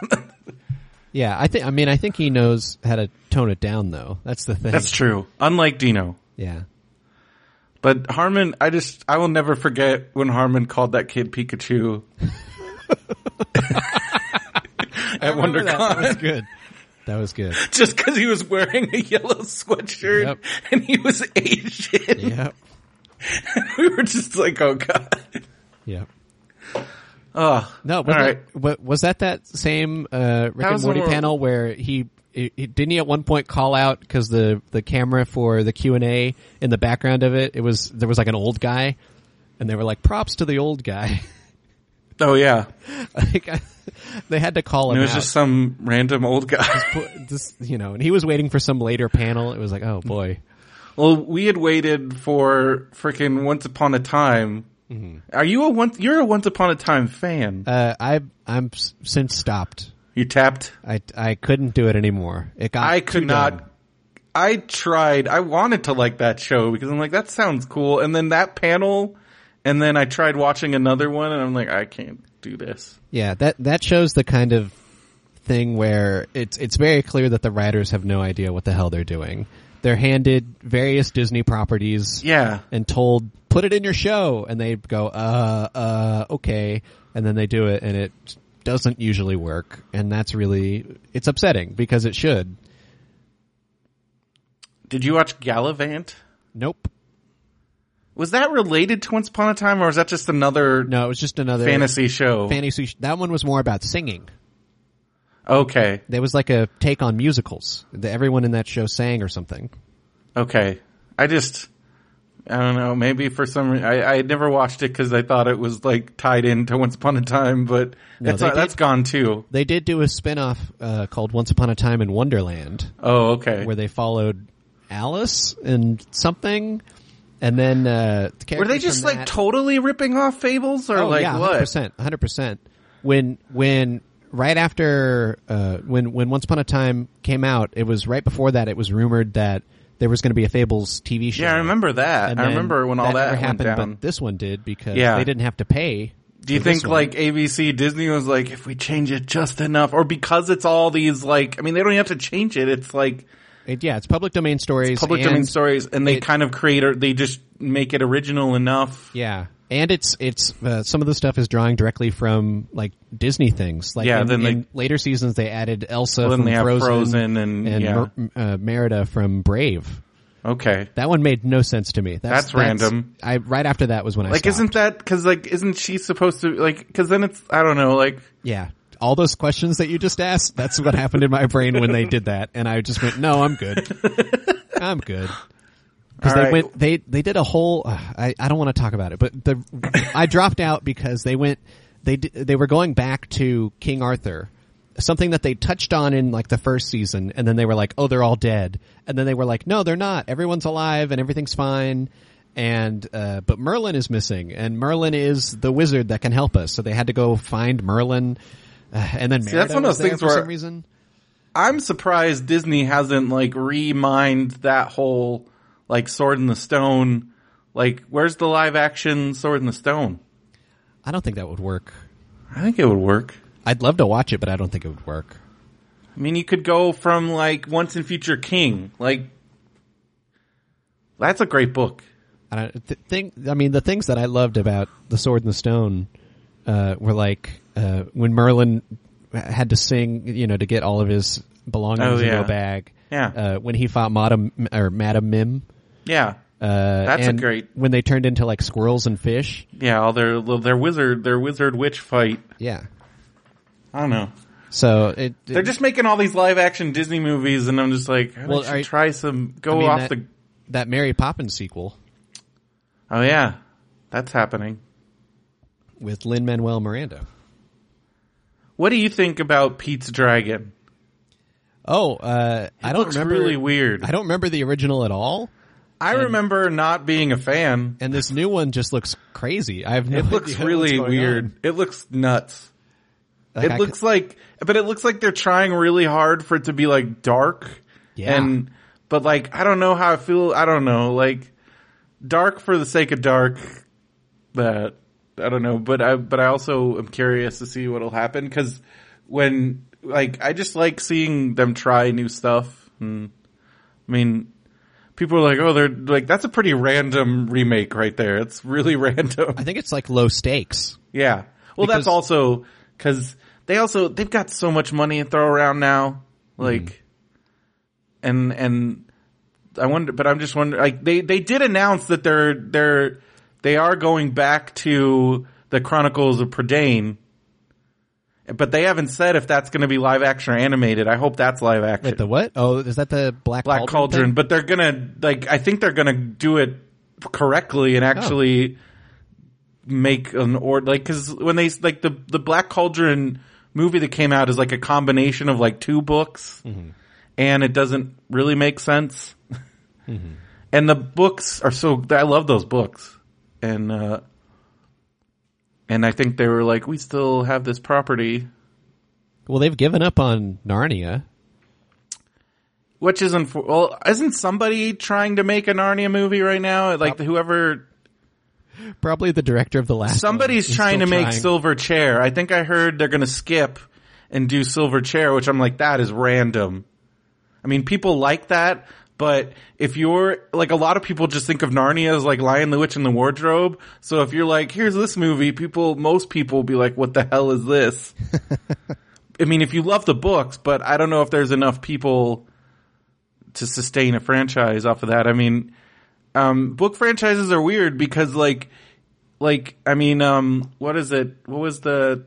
Yeah, I think. I mean, I think he knows how to tone it down, though. That's the thing. That's true. Unlike Dino. Yeah. But Harmon, I just, I will never forget when Harmon called that kid Pikachu. At Remember that. That was WonderCon. good. That was good. Just cause he was wearing a yellow sweatshirt Yep. and he was Asian. Yep. we were just like, oh god. Yep. Oh, No, was, all that, was that that same uh, Rick and Morty panel where he, didn't he at one point call out because the the camera for the Q and A in the background of it it was there was like an old guy and they were like props to the old guy Oh yeah. like they had to call him And it was out. just some random old guy. This, you know and he was waiting for some later panel it was like oh boy well, we had waited for freaking Once Upon a Time. Are you a once, you're a Once Upon a Time fan? uh, I I'm since stopped you tapped? I I couldn't do it anymore it got I too could not. dumb. I tried. I wanted to like that show because I'm like, that sounds cool. And then that panel, and then I tried watching another one, and I'm like, I can't do this. Yeah, that that shows the kind of thing where it's it's very clear that the writers have no idea what the hell they're doing. They're handed various Disney properties Yeah, and told put it in your show and they go uh uh okay and then they do it and it doesn't usually work and that's really it's upsetting because it should. Did you watch Galavant? Nope. Was that related to Once Upon a Time, or was that just another No, it was just another fantasy show? fantasy sh- that one was more about singing. okay, There was like a take on musicals. Everyone in that show sang or something. okay. I just, I don't know. Maybe for some reason, I, I had never watched it because I thought it was like tied into Once Upon a Time, but No, that's they that's did- gone too. They did do a spin-off uh, called Once Upon a Time in Wonderland Oh, okay. where they followed Alice and something and then uh the Were they just from like that- totally ripping off fables or oh, like yeah, what? 100%, 100%. When when right after uh when when Once Upon a Time came out, it was right before that it was rumored that there was going to be a Fables TV show. Yeah, I remember that. I remember when all that, went happened, down. but this one did because Yeah. they didn't have to pay. Do you think like ABC Disney was like, if we change it just enough, or because it's all these like, I mean, they don't even have to change it. It's like It, yeah, it's public domain stories. public domain stories, and they it- kind of create, or they just make it original enough. Yeah, and it's it's uh, some of the stuff is drawing directly from like Disney things. Like Yeah, in, then they- in later seasons they added Elsa Well, from Frozen, Frozen and- yeah. Mer- uh, Merida from Brave. Okay, That one made no sense to me. That's, That's random. I right after that was when I like, isn't that because like, isn't she supposed to like? Because then it's, I don't know, like, yeah. All those questions that you just asked, that's what happened in my brain when they did that. And I just went, no, I'm good. I'm good. Cause they right. went, they, they did a whole, uh, I, I don't want to talk about it, but the, I dropped out because they went, they, they were going back to King Arthur, something that they touched on in like the first season. And then they were like, oh, they're all dead. And then they were like, no, they're not. Everyone's alive and everything's fine. And, uh, but Merlin is missing and Merlin is the wizard that can help us. So they had to go find Merlin. Uh, and then that's one of those things for where- some reason. I'm surprised Disney hasn't like remined that whole like Sword in the Stone. Like, where's the live action Sword in the Stone? I don't think that would work. I think it would work. I'd love to watch it, but I don't think it would work. I mean, you could go from like Once and Future King. Like, that's a great book. I don't th- think. I mean, the things that I loved about the Sword and the Stone uh, were like uh, when Merlin had to sing, you know, to get all of his belongings Oh, into yeah. a bag. Yeah. Uh, when he fought Madam or Madam Mim. Yeah. Uh, That's a great- When they turned into like squirrels and fish. Yeah, all their their wizard their wizard witch fight. Yeah. I don't know. So it. They're just making all these live action Disney movies, and I'm just like, I Well, should are try some. Go I mean, off that, the. that Mary Poppins sequel Oh yeah, that's happening. with Lin Manuel Miranda. What do you think about Pete's Dragon? Oh, uh, I don't looks remember. really weird. I don't remember the original at all. I remember not being a fan. And this new one just looks crazy. I have no It looks really weird. on. It looks nuts. Like, I it looks like, but it looks like they're trying really hard for it to be like dark. Yeah. And, but like I don't know how I feel. I don't know, like dark for the sake of dark. That I don't know, but I but I also am curious to see what'll happen because when like I just like seeing them try new stuff. And, I mean, people are like, oh, they're like that's a pretty random remake right there. It's really random. I think it's like low stakes. Yeah. Well, Because- that's also because they also they've got so much money to throw around now, hmm. like, and and I wonder, but I'm just wondering, like they they did announce that they're they're they are going back to the Chronicles of Prydain. But they haven't said if that's going to be live action or animated. I hope that's live action. Wait, the what? Oh, is that the Black Black Cauldron? Cauldron, but they're gonna like I think they're gonna do it correctly Oh. and actually make an or like because when they like the the Black Cauldron movie that came out is like a combination of like two books, Mm-hmm. and it doesn't really make sense. Mm-hmm. And the books are so I love those books, and uh and I think they were like we still have this property. Well, they've given up on Narnia. Which isn't well, isn't somebody trying to make a Narnia movie right now? Like whoever, Probably the director of the last. somebody's trying to make trying. Silver Chair. I think I heard they're gonna skip and do Silver Chair, which I'm like, that is random. I mean, people like that, but if you're, like a lot of people just think of Narnia as like Lion, the Witch, and the Wardrobe. So if you're like, here's this movie, people, most people will be like, what the hell is this? I mean, if you love the books, but I don't know if there's enough people to sustain a franchise off of that. I mean, um, book franchises are weird because like, like, I mean, um, what is it? What was the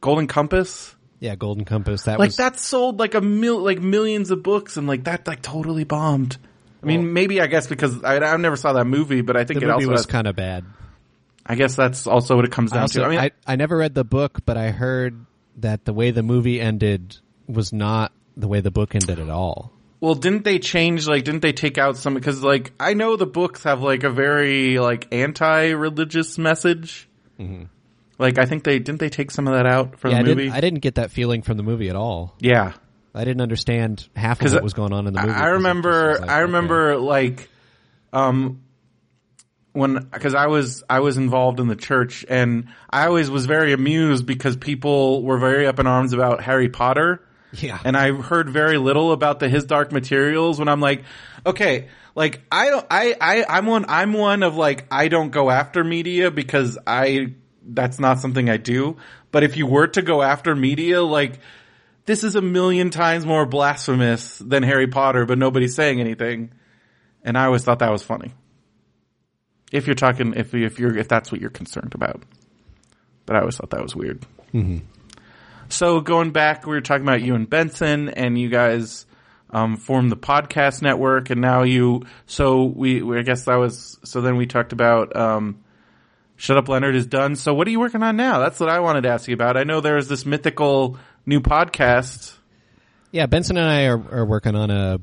Golden Compass? Yeah, Golden Compass. That Like was that sold like a mil, like millions of books and like that like totally bombed. I mean, Well- maybe I guess because I, I never saw that movie, but I think the it movie also was has- kind of bad. I guess that's also what it comes I, down also, to. I mean, I, I never read the book, but I heard that the way the movie ended was not the way the book ended at all. Well, didn't they change? Like, didn't they take out some? Because, like, I know the books have like a very like anti-religious message. Mm-hmm. Like, I think they didn't they take some of that out for yeah, the movie. didn't, I didn't get that feeling from the movie at all. yeah, I didn't understand half of what was going on in the movie. I, I 'cause it just remember. like, I okay. remember like, um, when because I was I was involved in the church and I always was very amused because people were very up in arms about Harry Potter. Yeah. And I heard very little about the His Dark Materials when I'm like, okay, like I don't, I, I, I'm one, I'm one of like, I don't go after media because I, that's not something I do. But if you were to go after media, like, this is a million times more blasphemous than Harry Potter, but nobody's saying anything. And I always thought that was funny. If you're talking, if, if you're, if that's what you're concerned about. But I always thought that was weird. So going back, we were talking about you and Benson, and you guys um, formed the podcast network, and now you. So we, we, I guess that was. So then we talked about. Um, Shut Up Leonard is done. So what are you working on now? That's what I wanted to ask you about. I know there's this mythical new podcast. Yeah, Benson and I are, are working on a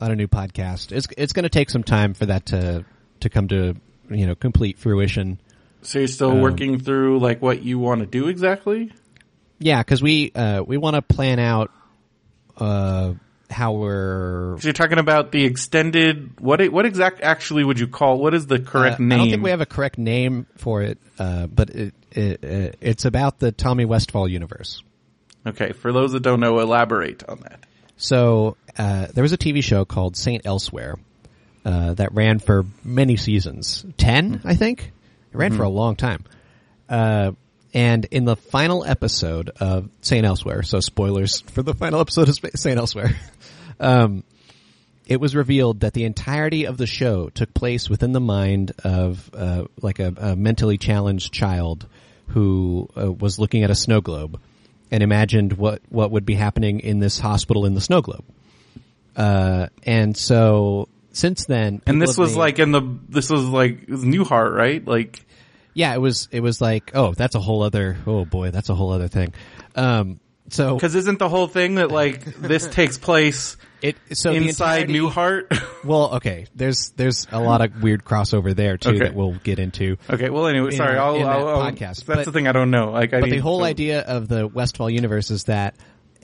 on a new podcast. It's it's going to take some time for that to to come to you know complete fruition. So you're still Um, working through like what you want to do exactly? Yeah, because we uh, we want to plan out uh, how we're. So you're talking about the extended. What it- what exact actually would you call? What is the correct uh, name? I don't think we have a correct name for it, uh, but it, it, it it's about the Tommy Westphall universe. Okay, for those that don't know, elaborate on that. So uh, there was a TV show called Saint Elsewhere uh, that ran for many seasons, 10 I think. It ran for a long time. And in the final episode of Saint Elsewhere, so spoilers for the final episode of Saint Elsewhere, um, it was revealed that the entirety of the show took place within the mind of uh, like a, a mentally challenged child who uh, was looking at a snow globe and imagined what what would be happening in this hospital in the snow globe. Uh, and so since then, And this was made- like in the this was like Newhart, right? Like yeah, it was it was like oh that's a whole other oh boy that's a whole other thing. Um, so because isn't the whole thing that like this takes place it so inside entirety- Newhart? Well, okay, there's there's a lot of weird crossover there too Okay. that we'll get into. okay, well anyway, In sorry, I'll, in I'll, I'll- podcast. That's But- the thing I don't know. Like, I But the whole so- idea of the Westphall universe is that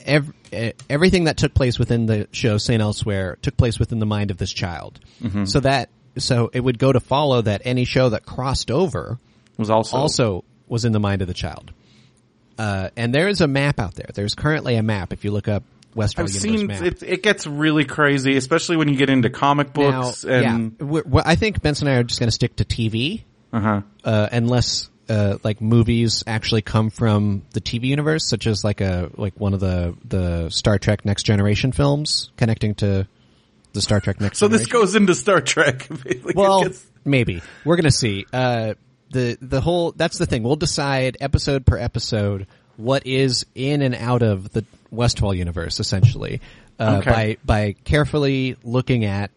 ev- eh, everything that took place within the show St. Elsewhere took place within the mind of this child. So that so it would go to follow that any show that crossed over Was also also was in the mind of the child. Uh, and there is a map out there. There's currently a map. If you look up Westphall I've Universe seen map. it. It gets really crazy, especially when you get into comic books now, and yeah, we're, we're- I think Benson and I are just going to stick to TV uh-huh. uh, unless uh, like movies actually come from the TV universe, such as like a like one of the the Star Trek Next Generation films connecting to the Star Trek Next. So this goes into Star Trek. Like, well, gets- maybe we're gonna see. Uh, the the whole that's the thing. We'll decide episode per episode what is in and out of the Westphall universe, essentially, uh, Okay. by by carefully looking at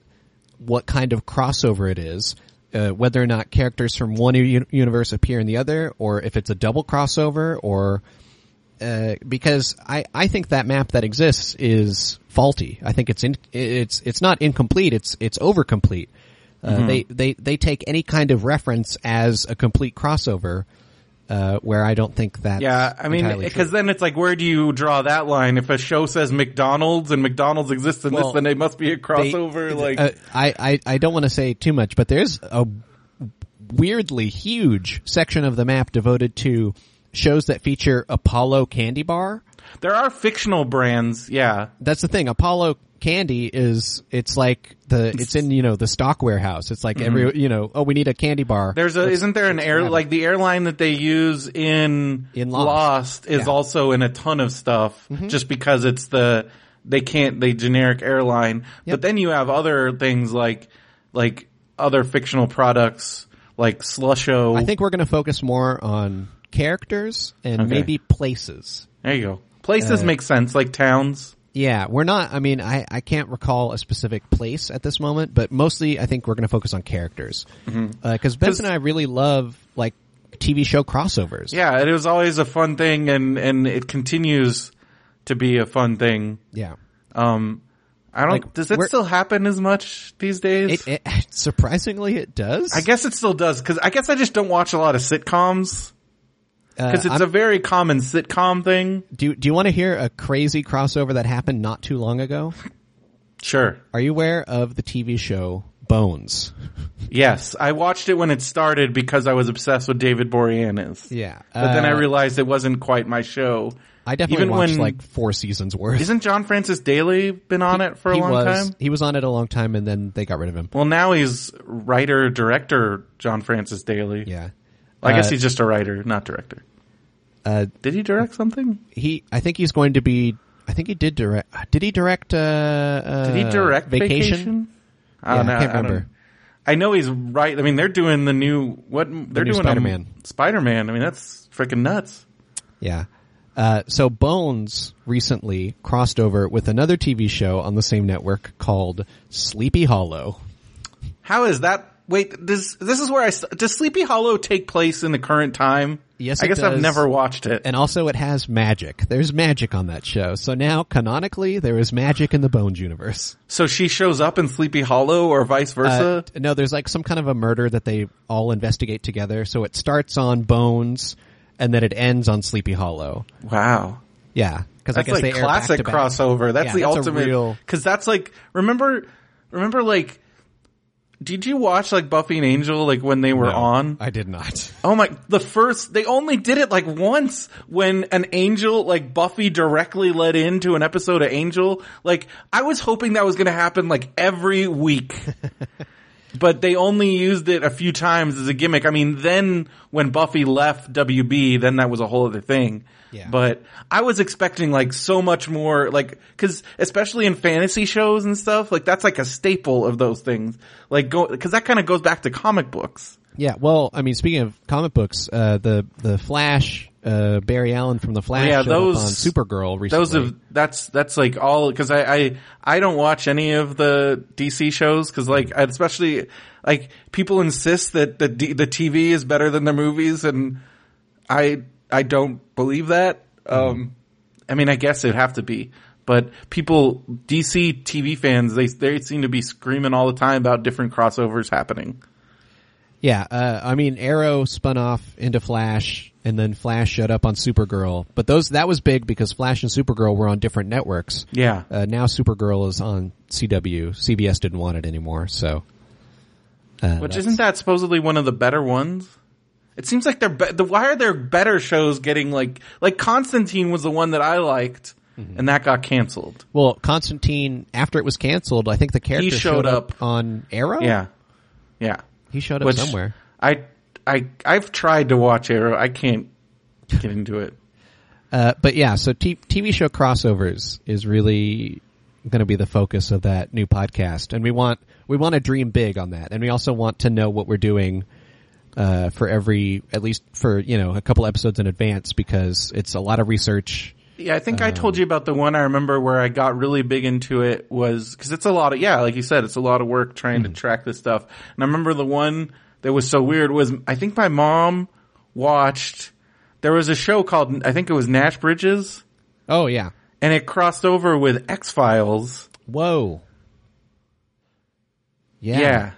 what kind of crossover it is. Uh, whether or not characters from one u- universe appear in the other, or if it's a double crossover, or uh, because I, I think that map that exists is faulty. I think it's in, it's it's not incomplete. It's it's overcomplete. Uh, Mm-hmm. They they they take any kind of reference as a complete crossover, uh, where I don't think that. yeah, I mean, because then it's like, where do you draw that line? If a show says McDonald's and McDonald's exists in Well, this, then it must be a crossover. like, uh, I, I I don't want to say too much, but there's a weirdly huge section of the map devoted to shows that feature Apollo Candy Bar. there are fictional brands. Yeah, that's the thing. Apollo candy is it's like the it's in you know the stock warehouse. It's like every you know oh we need a candy bar. Mm-hmm. There's a isn't there an air like the airline that they use in In Lost. is Yeah. Mm-hmm. also in a ton of stuff just because it's the they can't they generic airline. But then you have other things like like other fictional products like Slusho. I think we're going to focus more on characters and Okay. maybe places. there you go. Places Uh, make sense like towns. Yeah, we're not. I mean, I I can't recall a specific place at this moment, but mostly I think we're going to focus on characters because Benson and I really love like TV show crossovers. Yeah, it was always a fun thing and and it continues to be a fun thing. yeah. Um I don't Like, does it still happen as much these days? It, it surprisingly it does. I guess it still does because I guess I just don't watch a lot of sitcoms because Uh, it's I'm- a very common sitcom thing. Do you, do you want to hear a crazy crossover that happened not too long ago? Sure. Are you aware of the TV show Bones? Yes, I watched it when it started because I was obsessed with David Boreanaz. Yeah, But then I Uh, realized it wasn't quite my show. I definitely even watched when- like four seasons worth. Isn't John Francis Daly been on it for a he long was time? he was on it a long time, and then they got rid of him. Well, now he's writer director John Francis Daly. Yeah, I guess Uh, he's just a writer, not director. uh, Did he direct something? he. I think he's going to be. I think he did direct. Did he direct? Uh, uh, Did he direct Vacation? I don't know. I can't don't- remember. I know he's right. I mean, they're doing the new what? They're new doing Spider-Man. Spider Man. I mean, that's freaking nuts. Yeah. Uh, so Bones recently crossed over with another TV show on the same network called Sleepy Hollow. How is that? Wait, does this is where I does Sleepy Hollow take place in the current time? Yes, I guess I've never watched it. And also it has magic. There's magic on that show. So now canonically there is magic in the Bones universe. so she shows up in Sleepy Hollow, or vice Uh, versa. no, there's like some kind of a murder that they all investigate together. So it starts on Bones and then it ends on Sleepy Hollow. wow, Yeah. Cause I guess they like air classic crossover. That's Yeah, the that's ultimate. real- Because that's like remember, remember like. Did you watch like Buffy and Angel like when they were No, on? I did not. Oh my, the first, they only did it like once when an angel, like Buffy directly led into an episode of Angel. Like, I was hoping that was gonna happen like every week. but they only used it a few times as a gimmick. I mean, then when Buffy left WB, then that was a whole other thing. Yeah. But I was expecting like so much more, like, cause especially in fantasy shows and stuff, like that's like a staple of those things. Like go, cause that kind of goes back to comic books. Yeah, well, I mean, speaking of comic books, uh, the the Flash, uh, Barry Allen from the Flash, Yeah, those- on Supergirl recently. Those have that's that's like all because I, I I don't watch any of the DC shows because like especially like people insist that the D, the TV is better than the movies and I I don't believe that. Um, I mean I guess it'd have to be, but people DC TV fans they they seem to be screaming all the time about different crossovers happening. yeah, uh, I mean, Arrow spun off into Flash. And then Flash showed up on Supergirl. But those that was big because Flash and Supergirl were on different networks. Yeah. Uh, now Supergirl is on CW. CBS didn't want it anymore, so. Uh, Which isn't that supposedly one of the better ones? It seems like they're be- the why are there better shows getting like like Constantine was the one that I liked Mm-hmm. and that got canceled. Well, Constantine, after it was canceled, I think the character he showed up. on Arrow. Yeah. Yeah. he showed up Which somewhere. I I I've tried to watch Arrow. I can't get into it. Uh, but yeah, so t- TV show crossovers is really going to be the focus of that new podcast, and we want we want to dream big on that, and we also want to know what we're doing uh, for every at least for you know a couple episodes in advance because it's a lot of research. Yeah, I think I Um, told you about the one I remember where I got really big into it was because it's a lot of yeah, like you said, it's a lot of work trying Mm-hmm. to track this stuff. And I remember the one that was so weird was I think my mom watched. There was a show called I think it was Nash Bridges, Oh yeah, and it crossed over with X Files. whoa, yeah. Yeah.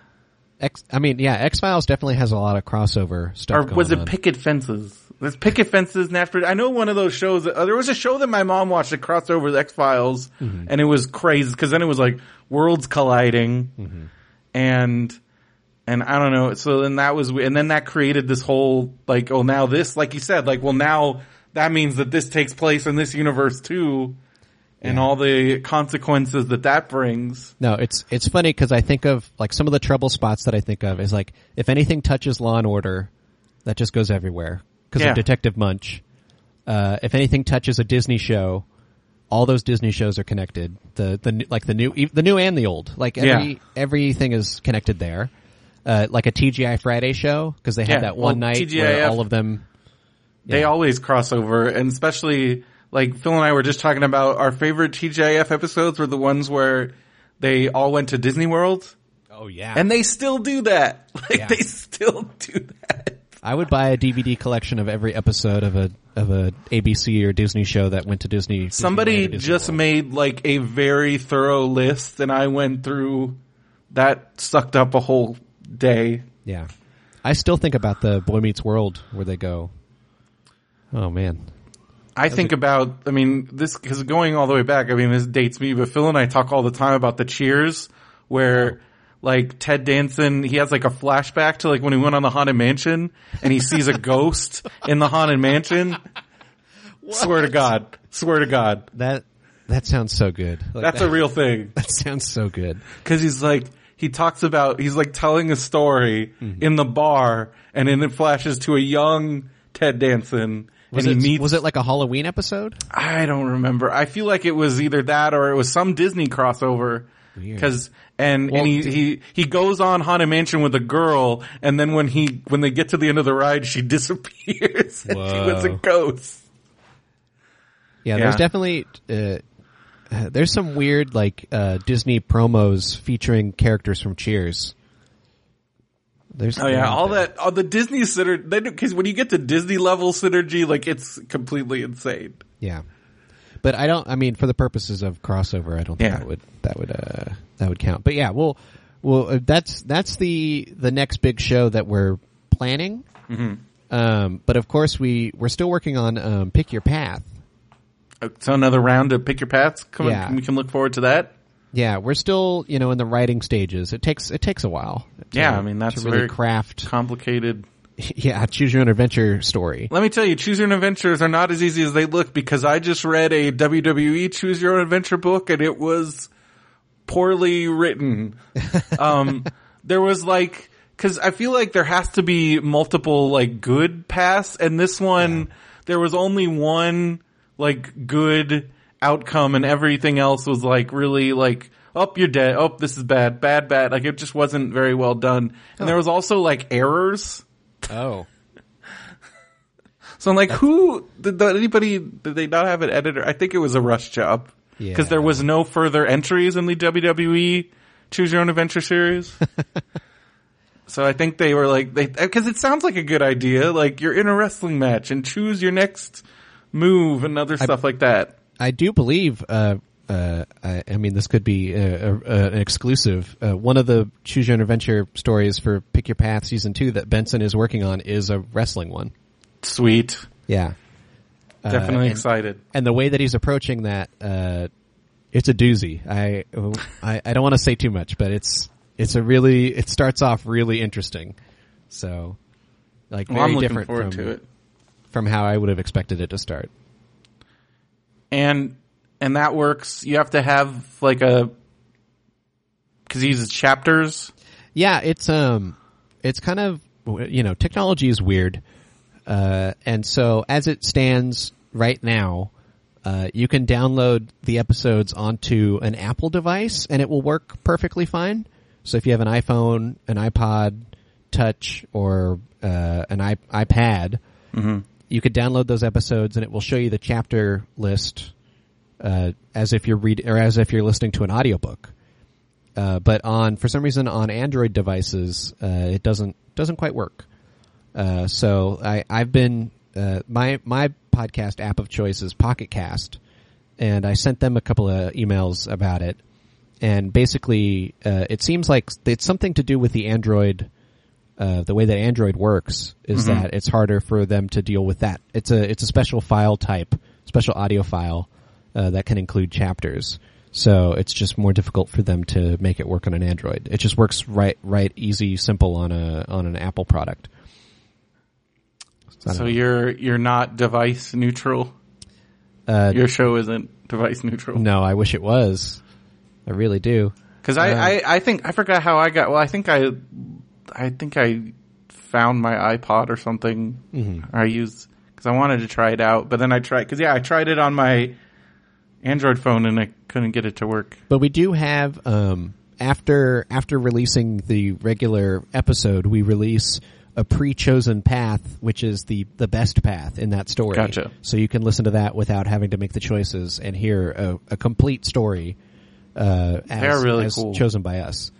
X, I mean, yeah, X Files definitely has a lot of crossover stuff. Or was it on. Picket Fences? There's Picket Fences, Nash Bridges. I know one of those shows. That, uh, there was a show that my mom watched that crossed over with X Files, Mm-hmm. and it was crazy because then it was like worlds colliding, Mm-hmm. and and I don't know. So then that was, and then that created this whole like, oh, now this, like you said, like, well, now that means that this takes place in this universe too, and Yeah. all the consequences that that brings. No, it's it's funny because I think of like some of the trouble spots that I think of is like if anything touches Law and Order, that just goes everywhere because Yeah. of Detective Munch. Uh, if anything touches a Disney show, all those Disney shows are connected. The the new- like the new the new and the old. Like every Yeah. everything is connected there. Uh, like a TGI Friday show because they had Yeah, that one well, night TGIF where all of them. They always cross over, and especially like Phil and I were just talking about our favorite TGIF episodes were the ones where they all went to Disney World, Oh yeah, and they still do that. Like Yeah. they still do that. I would buy a DVD collection of every episode of a of a ABC or Disney show that went to Disney. Somebody Disney just World. made like a very thorough list, and I went through that. Sucked up a whole day. Yeah. I still think about the Boy Meets World where they go. Oh man. I think about, I mean, this, cause going all the way back, I mean, this dates me, but Phil and I talk all the time about the cheers where like Ted Danson, he has like a flashback to like when he went on the Haunted Mansion and he sees a ghost in the Haunted Mansion. Swear to God. Swear to God. That that sounds so good. Like, That's that, a real thing. that sounds so good. Cause he's like, he talks about, he's like telling a story Mm-hmm. in the bar and then it flashes to a young Ted Danson Was and it, he meets was it like a Halloween episode? I don't remember. I feel like it was either that or it was some Disney crossover. Cause, and, Well, and he, he, he goes on Haunted Mansion with a girl and then when he, when they get to the end of the ride, she disappears and she was a ghost. Yeah, Yeah. there's definitely uh, there's some weird like uh, Disney promos featuring characters from Cheers. There's Oh yeah, all that, all the Disney synergy, they cause when you get to Disney level synergy, like it's completely insane. Yeah. But I don't. I mean, for the purposes of crossover, I don't think Yeah. that would that would uh, that would count. But yeah, well, well, uh, that's that's the the next big show that we're planning. Mm-hmm. Um, but of course, we we're still working on um, pick your path. Uh, So another round of pick your paths coming, Yeah. we can look forward to that. Yeah, we're still you know in the writing stages. It takes it takes a while. to- Yeah, I mean, that's to really very- craft. Complicated. Yeah, choose your own adventure story. Let me tell you, choose your own adventures are not as easy as they look because I just read a WWE choose your own adventure book and it was poorly written. um, there was like, cause I feel like there has to be multiple like good paths and this one, there was only one like good outcome and everything else was like really like, oh, you're dead. Oh, this is bad, bad, bad. Like it just wasn't very well done. And oh. there was also like errors. Oh, So I'm like, who did, did anybody? Did they not have an editor? I think it was a rush job because Yeah. there was no further entries in the WWE Choose Your Own Adventure series. so I think they were like, they because it sounds like a good idea. Like you're in a wrestling match and choose your next move and other stuff like that. I do believe. Uh, uh, I, I mean, this could be uh uh uh an exclusive. Uh, one of the choose your own adventure stories for Pick Your Path season two that Benson is working on is a wrestling one. Sweet. Yeah. Definitely and- excited. and the way that he's approaching that, uh, it's a doozy. I, I, I don't want to say too much, but it's, it's a really, it starts off really interesting. So, like, Well, very I'm looking different forward from, to it. From how I would have expected it to start. And and that works. You have to have like a because he uses chapters. Yeah, it's, um, it's kind of, you know, technology is weird. Uh, and so as it stands right now, uh, you can download the episodes onto an Apple device and it will work perfectly fine. So if you have an iPhone, an iPod Touch, or uh, an iP- iPad, you could download those episodes and it will show you the chapter list uh, as if you're read or as if you're listening to an audiobook. Uh, but on for some reason on Android devices, uh, it doesn't doesn't quite work. Uh, so I, I've been uh, my my podcast app of choice is Pocket Cast, and I sent them a couple of emails about it. And basically, uh, it seems like it's something to do with the Android, uh, the way that Android works is that it's harder for them to deal with that. It's a it's a special file type, special audio file uh, that can include chapters. So it's just more difficult for them to make it work on an Android. It just works right, right, easy, simple on a on an Apple product. Don't So you're you're not device neutral. Uh, Your show isn't device neutral. no, I wish it was. I really do. Because I, Uh, I, I think I forgot how I got. Well, I think I, I think I found my iPod or something. Mm-hmm. I used because I wanted to try it out, but then I tried because yeah, I tried it on my Android phone and I couldn't get it to work. But we do have um, after after releasing the regular episode, we release a pre-chosen path, which is the the best path in that story. Gotcha. So you can listen to that without having to make the choices and hear a, a complete story. Uh, as, really as cool. chosen by us.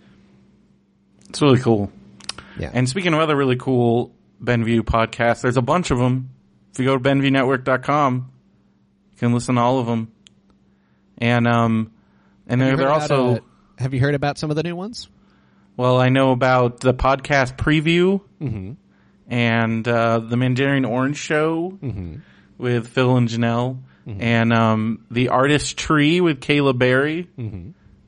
It's really cool. Yeah. And speaking of other really cool Benview podcasts, there's a bunch of them. If you go to benviewnetwork.com, you can listen to all of them. And um, and Have they're, they're about, also uh, have you heard about some of the new ones? well, I know about the podcast preview Mm-hmm. and uh, the Mandarin Orange Show Mm-hmm. with Phil and Janelle, and um, the Artist Tree with Kayla Berry.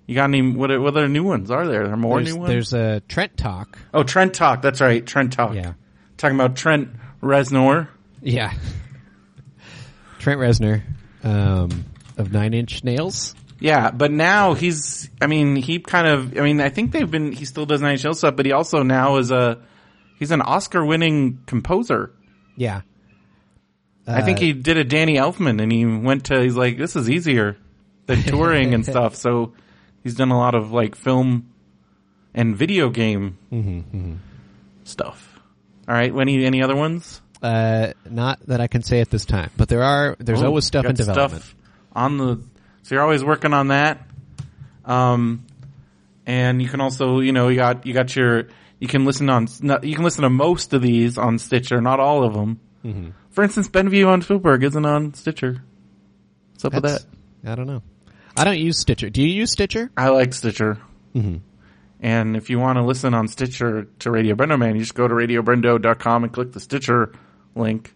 You got any? What what other new ones are there? Are there more There's, new ones? there's a Trent Talk. oh, Trent Talk. That's right, Trent Talk. Yeah. talking about Trent Reznor. Yeah. Trent Reznor um, of Nine Inch Nails. Yeah, but now he's. I mean, he kind of. I mean, I think they've been. He still does Nine Inch Nails stuff, but he also now is a. He's an Oscar-winning composer. Yeah. I think he did a Danny Elfman, and he went to. He's like, this is easier than touring and stuff. So he's done a lot of like film and video game Mm-hmm, stuff. All right, any any other ones? Uh, not that I can say at this time, but there are. There's Oh, always stuff in development. Stuff on the. So you're always working on that. Um, and you can also, you know, you got you got your. You can listen on. You can listen to most of these on Stitcher, not all of them. Mm-hmm. For instance, Benview on Spielberg isn't on Stitcher. What's up with that? I don't know. I don't use Stitcher. Do you use Stitcher? I like Stitcher. Mm-hmm. And if you want to listen on Stitcher to Radio Brendo Man, you just go to radiobrendo.com and click the Stitcher link.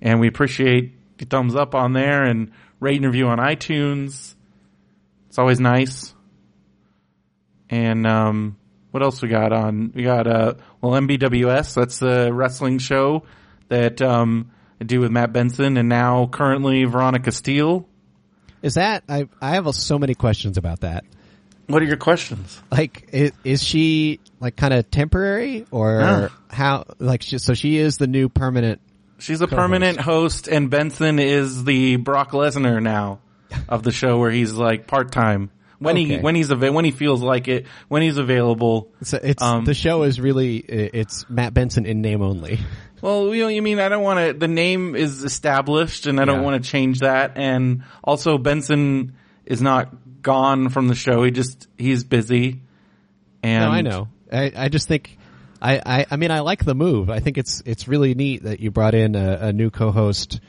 And we appreciate the thumbs up on there and rate and review on iTunes. It's always nice. And um, what else we got on? We got uh, well MBWS. That's the wrestling show that um, I do with Matt Benson, and now currently Veronica Steele. Is that I? I have so many questions about that. What are your questions? Like, is, is she like kind of temporary or how? Like, she, so she is the new permanent. She's a permanent host, and Benson is the Brock Lesnar now of the show, where he's like part time when he when he's ava- when he feels like it, when he's available. So it's Um, the show is really it's Matt Benson in name only. Well, you know, you mean I don't want to. The name is established, and I don't Yeah. want to change that. And also, Benson is not gone from the show. He just he's busy. And No, I know. I, I just think, I, I, I mean, I like the move. I think it's, it's really neat that you brought in a, a new co-host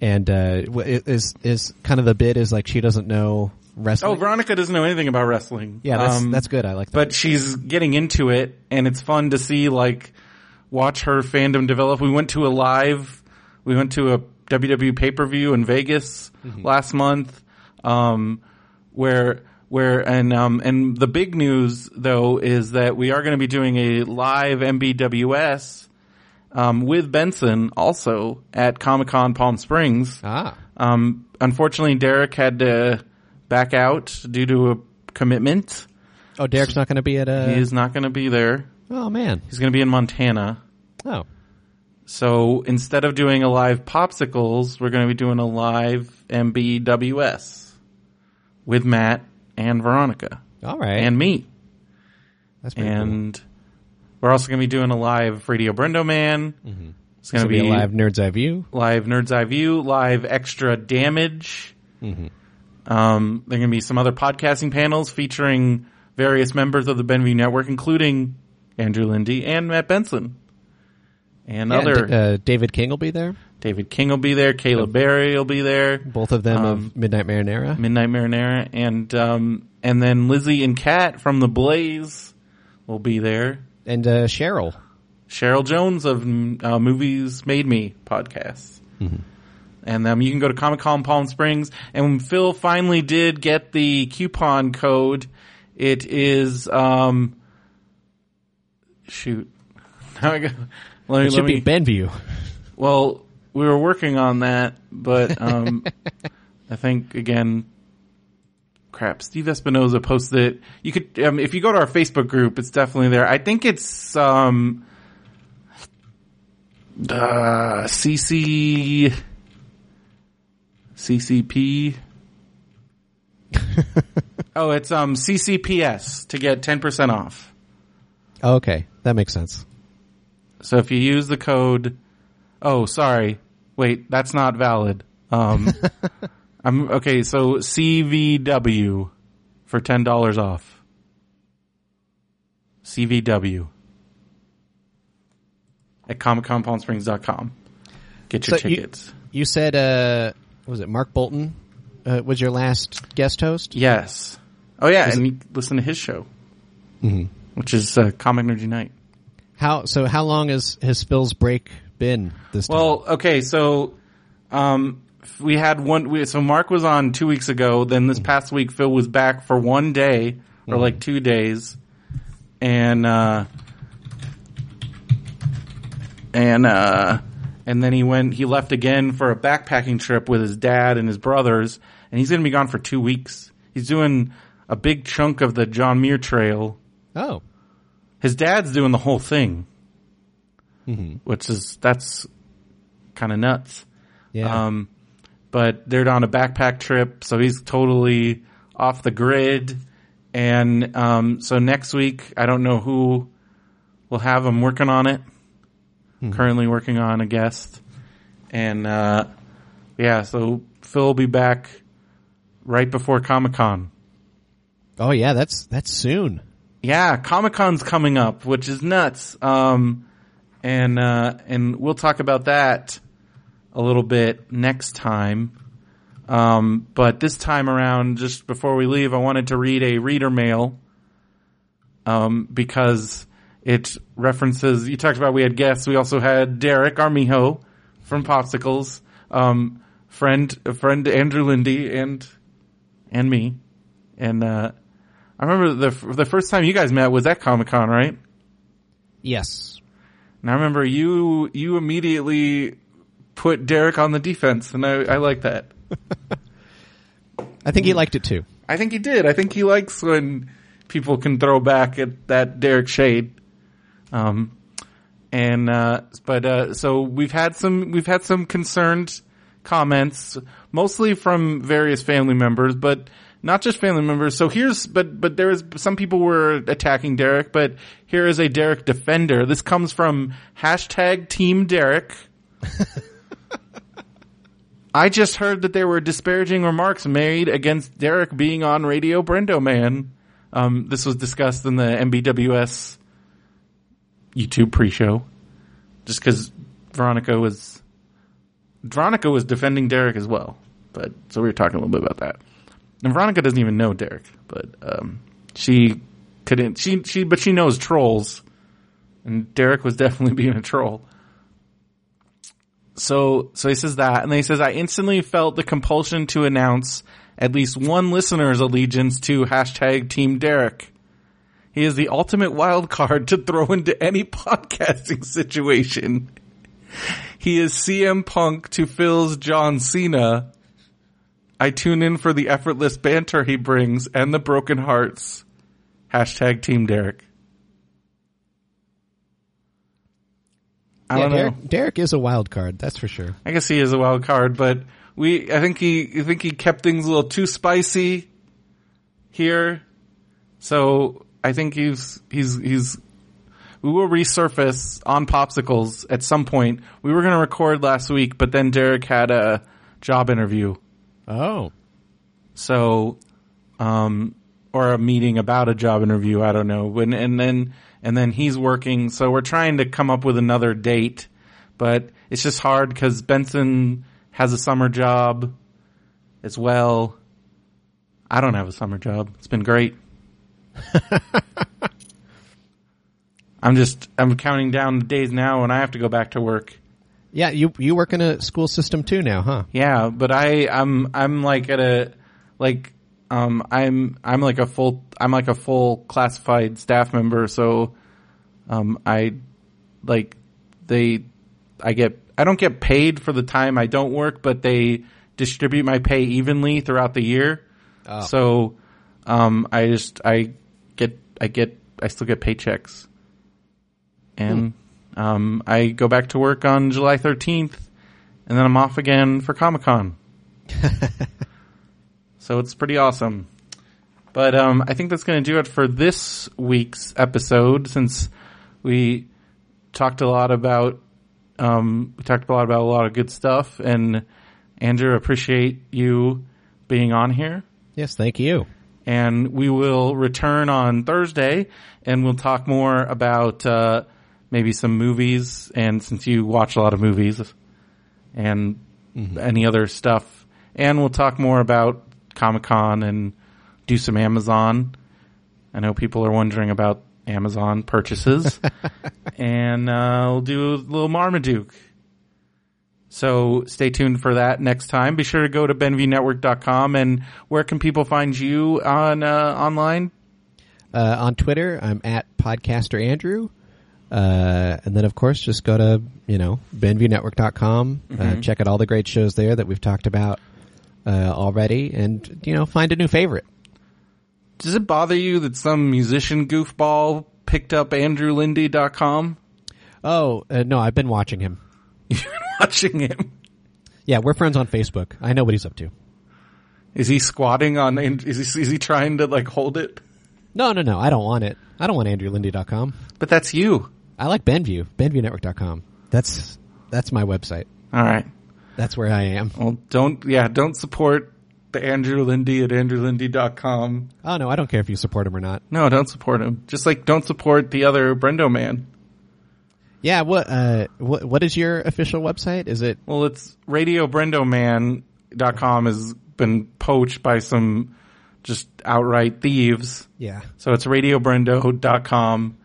and, uh, is, is kind of the bit is like she doesn't know wrestling. Oh, Veronica doesn't know anything about wrestling. yeah, that's, Um, that's good. I like that. but she's getting into it and it's fun to see like watch her fandom develop. We went to a live we went to a WWE pay per view in Vegas last month, um, where where and um and the big news though is that we are going to be doing a live MBWS um, with Benson also at Comic Con Palm Springs. Ah. Um, unfortunately, Derek had to back out due to a commitment. Oh, Derek's not going to be at a. He is not going to be there. Oh man. He's going to be in Montana. Oh. So instead of doing a live popsicles, we're going to be doing a live MBWS with Matt and Veronica All right. and me. That's pretty cool. And we're also going to be doing a live Radio Brendo Man. It's going to be, be a live Nerds Eye View. live Nerd's Eye View, live Extra Damage. Um, there are going to be some other podcasting panels featuring various members of the Benview Network, including Andrew Lindy and Matt Benson. And Yeah, other D- uh, David King will be there. David King will be there. Caleb Berry will be there. Both of them Um, of Midnight Marinara. Midnight Marinara, and um, and then Lizzie and Kat from the Blaze will be there. and uh, Cheryl. Cheryl Jones of uh, Movies Made Me podcast. And um, you can go to Comic Con Palm Springs. And Phil finally did get the coupon code. It is um, shoot. Now I got. Let me, It should let be me, Benview. well, we were working on that, but um, I think again, crap. Steve Espinoza posted it. You could, um, if you go to our Facebook group, it's definitely there. I think it's um, uh, CC, CCP. oh, it's um CCPS to get ten percent off. Oh, okay, that makes sense. So if you use the code, oh, sorry, wait, that's not valid. Um, I'm okay. So CVW for ten dollars off. CVW at ComicConPalmSprings.com. Get your So tickets. You said, uh, was it Mark Bolton? Uh, was your last guest host? yes. Oh yeah, and you listen to his show, which is uh, Comic Energy Night. How so? How long has has Phil's break been this time? Well, okay, so um, we had one. We, so Mark was on two weeks ago. Then this past week, Phil was back for one day or like two days, and uh, and uh, and then he went. He left again for a backpacking trip with his dad and his brothers, and he's going to be gone for two weeks. He's doing a big chunk of the John Muir Trail. oh, His dad's doing the whole thing, which is that's kind of nuts. yeah. Um, but they're on a backpack trip, so he's totally off the grid. And um, so next week, I don't know who will have him working on it. Currently working on a guest, and uh, yeah, so Phil will be back right before Comic Con. oh yeah, that's that's soon. Yeah, Comic Con's coming up, which is nuts. Um, and uh, and we'll talk about that a little bit next time. Um, but this time around, just before we leave, I wanted to read a reader mail. Um, because it references. You talked about we had guests. We also had Derek Armijo from Popsicles, um, friend friend Andrew Lindy, and and me, and uh, I remember the the first time you guys met was at Comic Con, right? Yes. And I remember you you immediately put Derek on the defense, and I, I like that. I think he liked it too. I think he did. I think he likes when people can throw back at that Derek shade. Um, and uh, but uh, so we've had some we've had some concerned comments, mostly from various family members, but not just family members. So here's but but there is some people were attacking Derek, but here is a Derek defender. This comes from hashtag Team Derek. I just heard that there were disparaging remarks made against Derek being on Radio Brendo Man. Um, this was discussed in the MBWS YouTube pre-show. Just because Veronica was Veronica was defending Derek as well, but so we were talking a little bit about that. And Veronica doesn't even know Derek, but um, she couldn't. She she but she knows trolls, and Derek was definitely being a troll. so, so he says that, and then he says, I instantly felt the compulsion to announce at least one listener's allegiance to hashtag Team Derek. He is the ultimate wild card to throw into any podcasting situation. He is CM Punk to Phil's John Cena. I tune in for the effortless banter he brings and the broken hearts. Hashtag Team Derek. I Yeah, don't know. Derek, Derek is a wild card, that's for sure. I guess he is a wild card, but we, I think he, I think he kept things a little too spicy here. So I think he's, he's, he's, we will resurface on popsicles at some point. We were going to record last week, but then Derek had a job interview. Oh. So, um, or a meeting about a job interview. I don't know. When, and then, and then he's working. So we're trying to come up with another date, but it's just hard because Benson has a summer job as well. I don't have a summer job. It's been great. I'm just, I'm counting down the days now and I have to go back to work. Yeah, you you work in a school system too now, huh? Yeah, but I I'm I'm like at a like um I'm I'm like a full I'm like a full classified staff member, so um I like they I get I don't get paid for the time I don't work, but they distribute my pay evenly throughout the year. So um I just I get I get I still get paychecks. And um I go back to work on July 13th and then I'm off again for Comic Con. so it's pretty awesome. But um, I think that's going to do it for this week's episode. Since we talked a lot about um, we talked a lot about a lot of good stuff, and Andrew, appreciate you being on here. Yes, thank you. And we will return on Thursday, and we'll talk more about uh, maybe some movies. And since you watch a lot of movies, and any other stuff. And we'll talk more about Comic Con and do some Amazon. I know people are wondering about Amazon purchases. and uh, we'll do a little Marmaduke. So stay tuned for that next time. Be sure to go to benviewnetwork.com and where can people find you on uh, online? Uh, on Twitter, I'm at podcaster Andrew. Uh, and then of course just go to, you know, benviewnetwork.com, uh, check out all the great shows there that we've talked about, uh, already and, you know, find a new favorite. Does it bother you that some musician goofball picked up andrewlindy.com? Oh, uh, no, I've been watching him. You've been watching him. Yeah, we're friends on Facebook. I know what he's up to. Is he squatting on? Is he, is he trying to like hold it? No, no, no, I don't want it. I don't want andrewlindy.com. But that's you. I like Benview, benviewnetwork.com. That's, that's my website. All right. That's where I am. Well, don't yeah, don't support the Andrew Lindy at andrewlindy.com. Oh no, I don't care if you support him or not. No, don't support him. Just like don't support the other Brendo man. Yeah, what, uh, what, what is your official website? Is it, Well, it's radiobrendoman.com has been poached by some just outright thieves. yeah. So it's radiobrendo.com.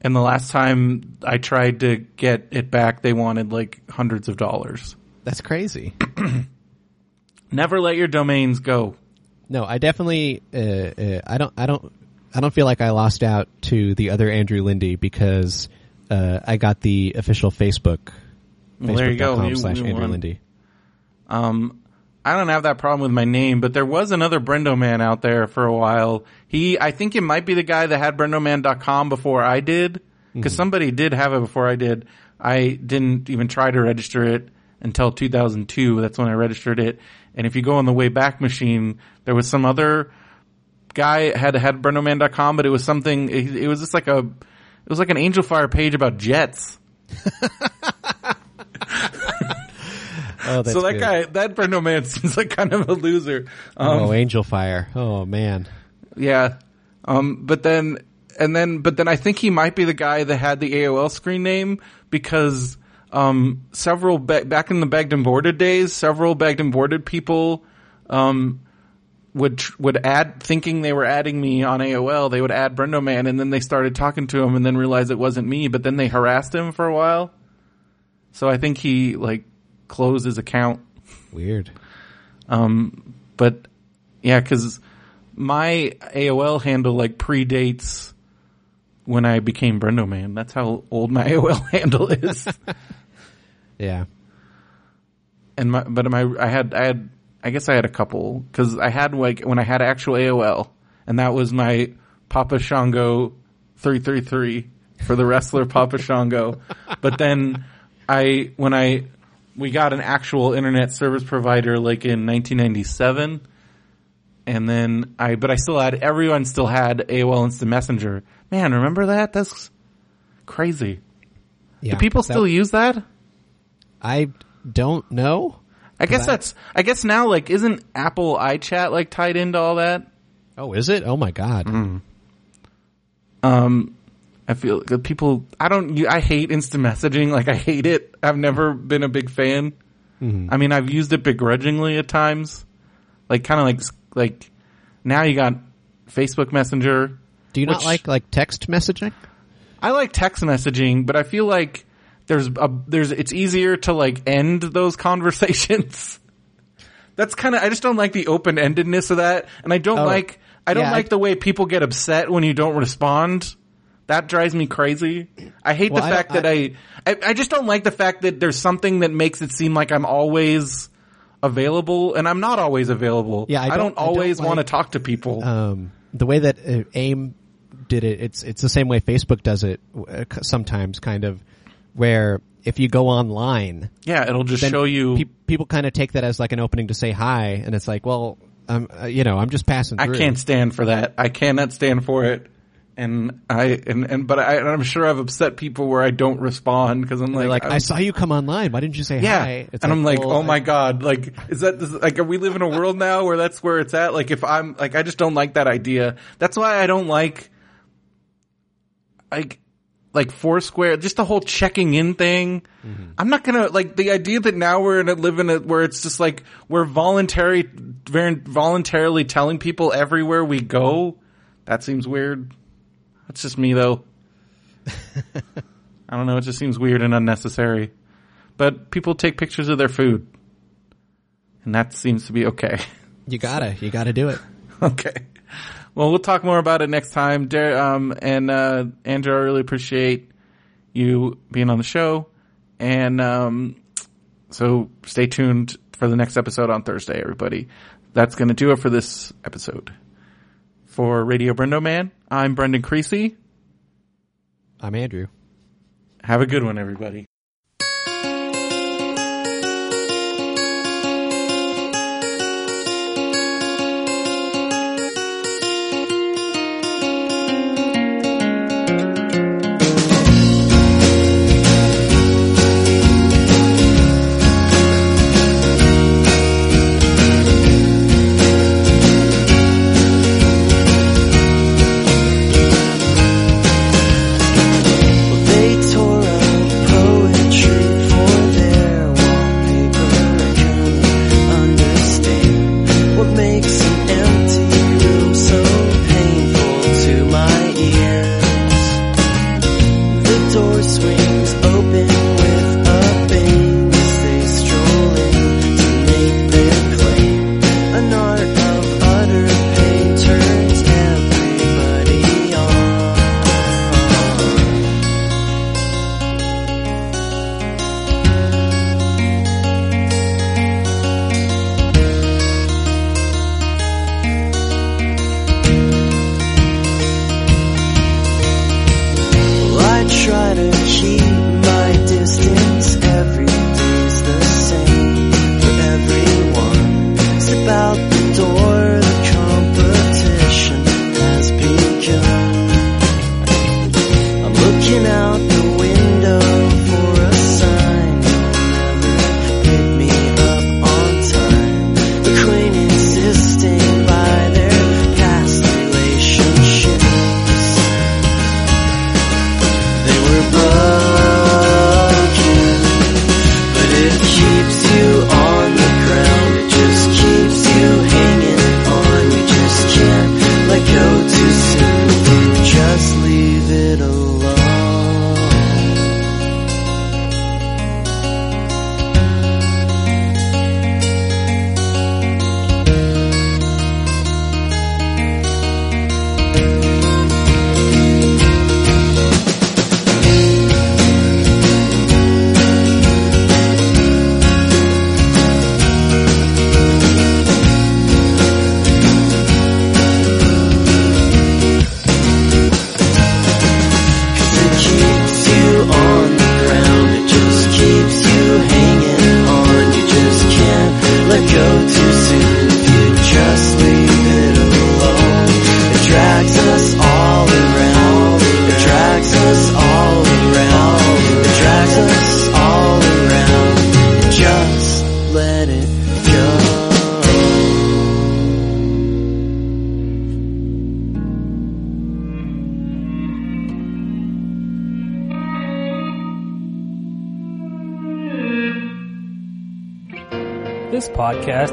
And the last time I tried to get it back, they wanted like hundreds of dollars. That's crazy. Never let your domains go. No, I definitely, uh, uh, I don't, I don't, I don't feel like I lost out to the other Andrew Lindy because, uh, I got the official Facebook. Well, there you go. You- slash you Andrew won. Lindy. Um, I don't have that problem with my name, but there was another Brendo man out there for a while. He, I think it might be the guy that had brendoman.com before I did, because mm-hmm. somebody did have it before I did. I didn't even try to register it until 2002. That's when I registered it. And if you go on the Wayback Machine, there was some other guy had had brendoman.com, but it was something, it, it was just like a, it was like an Angel Fire page about jets. Oh, that's so that good. guy, that Brendo man seems like kind of a loser. Um, oh, Angel Fire. Oh man. Yeah. Um, but then, and then, but then I think he might be the guy that had the AOL screen name because, um, several, ba- back in the bagged and boarded days, several bagged and boarded people, um, would, would add, thinking they were adding me on AOL, they would add Brendo Man and then they started talking to him and then realized it wasn't me, but then they harassed him for a while. So I think he, like, close his account. Weird. Um, but yeah, cause my AOL handle like predates when I became Brendo Man. That's how old my AOL handle is. Yeah. and my, but my, I had, I had, I guess I had a couple cause I had like, when I had actual AOL and that was my Papa Shango 333 for the wrestler Papa Shango. But then I, when I, we got an actual internet service provider like in 1997 and then I, but I still had, everyone still had AOL Instant Messenger. Man, remember that? That's crazy. Yeah. Do people That- still use that? I don't know. I guess that- that's, I guess now like, isn't Apple iChat like tied into all that? Oh, is it? Oh my god. Mm-hmm. Um, I feel that people, I don't, I hate instant messaging. Like I hate it. I've never been a big fan. Mm-hmm. I mean, I've used it begrudgingly at times. Like kind of like, like now you got Facebook Messenger. Do you not like like text messaging? I like text messaging, but I feel like there's a, there's, it's easier to like end those conversations. That's kind of, I just don't like the open-endedness of that. And I don't Oh, like, I don't yeah, like I- the way people get upset when you don't respond. That drives me crazy. I hate Well, the I fact that I, I, I just don't like the fact that there's something that makes it seem like I'm always available and I'm not always available. Yeah, I don't- I don't always want to talk to people. um, the way that uh, AIM did it, it's it's the same way Facebook does it uh, sometimes, kind of, where if you go online, yeah, it'll just show you. pe- people kind of take that as like an opening to say hi, and it's like, well, um, uh, you know, I'm just passing I can't stand for that. I cannot stand for it. And I and and but I, I'm sure I've upset people where I don't respond because I'm like, like, I'm- I saw you come online. Why didn't you say yeah, hi? It's and I'm like, oh well, oh my I- god, like is that is, like are we live in a world now where that's where it's at? Like if I'm like I just don't like that idea. That's why I don't like like like Foursquare, just the whole checking in thing. Mm-hmm. I'm not gonna like the idea that now we're in a live in a where it's just like we're voluntary, very voluntarily telling people everywhere we go. That seems weird. That's just me though. I don't know. It just seems weird and unnecessary. But people take pictures of their food, and that seems to be okay. You gotta, you gotta do it. okay. Well, we'll talk more about it next time. Um, and uh, Andrew, I really appreciate you being on the show. And um, so stay tuned for the next episode on Thursday, everybody. That's going to do it for this episode. For Radio Brendo Man, I'm Brendan Creasy. I'm Andrew. Have a good one, everybody.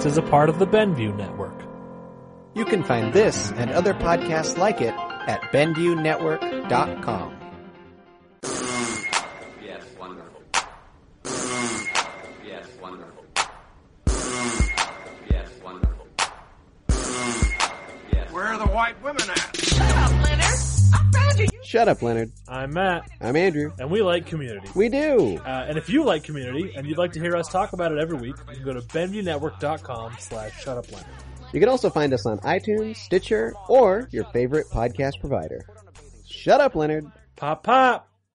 Podcast is a part of the Benview Network. You can find this and other podcasts like it at BenviewNetwork.com. Yes, wonderful. Yes, wonderful. Yes, wonderful. Yes. Where are the white women at? Shut up, Leonard! Shut up, Leonard. I'm Matt, I'm Andrew. and we like community. We do. Uh, and if you like community and you'd like to hear us talk about it every week, you can go to BenviewNetwork.com slash shutupleonard. You can also find us on iTunes, Stitcher, or your favorite podcast provider. Shut up, Leonard. Pop pop!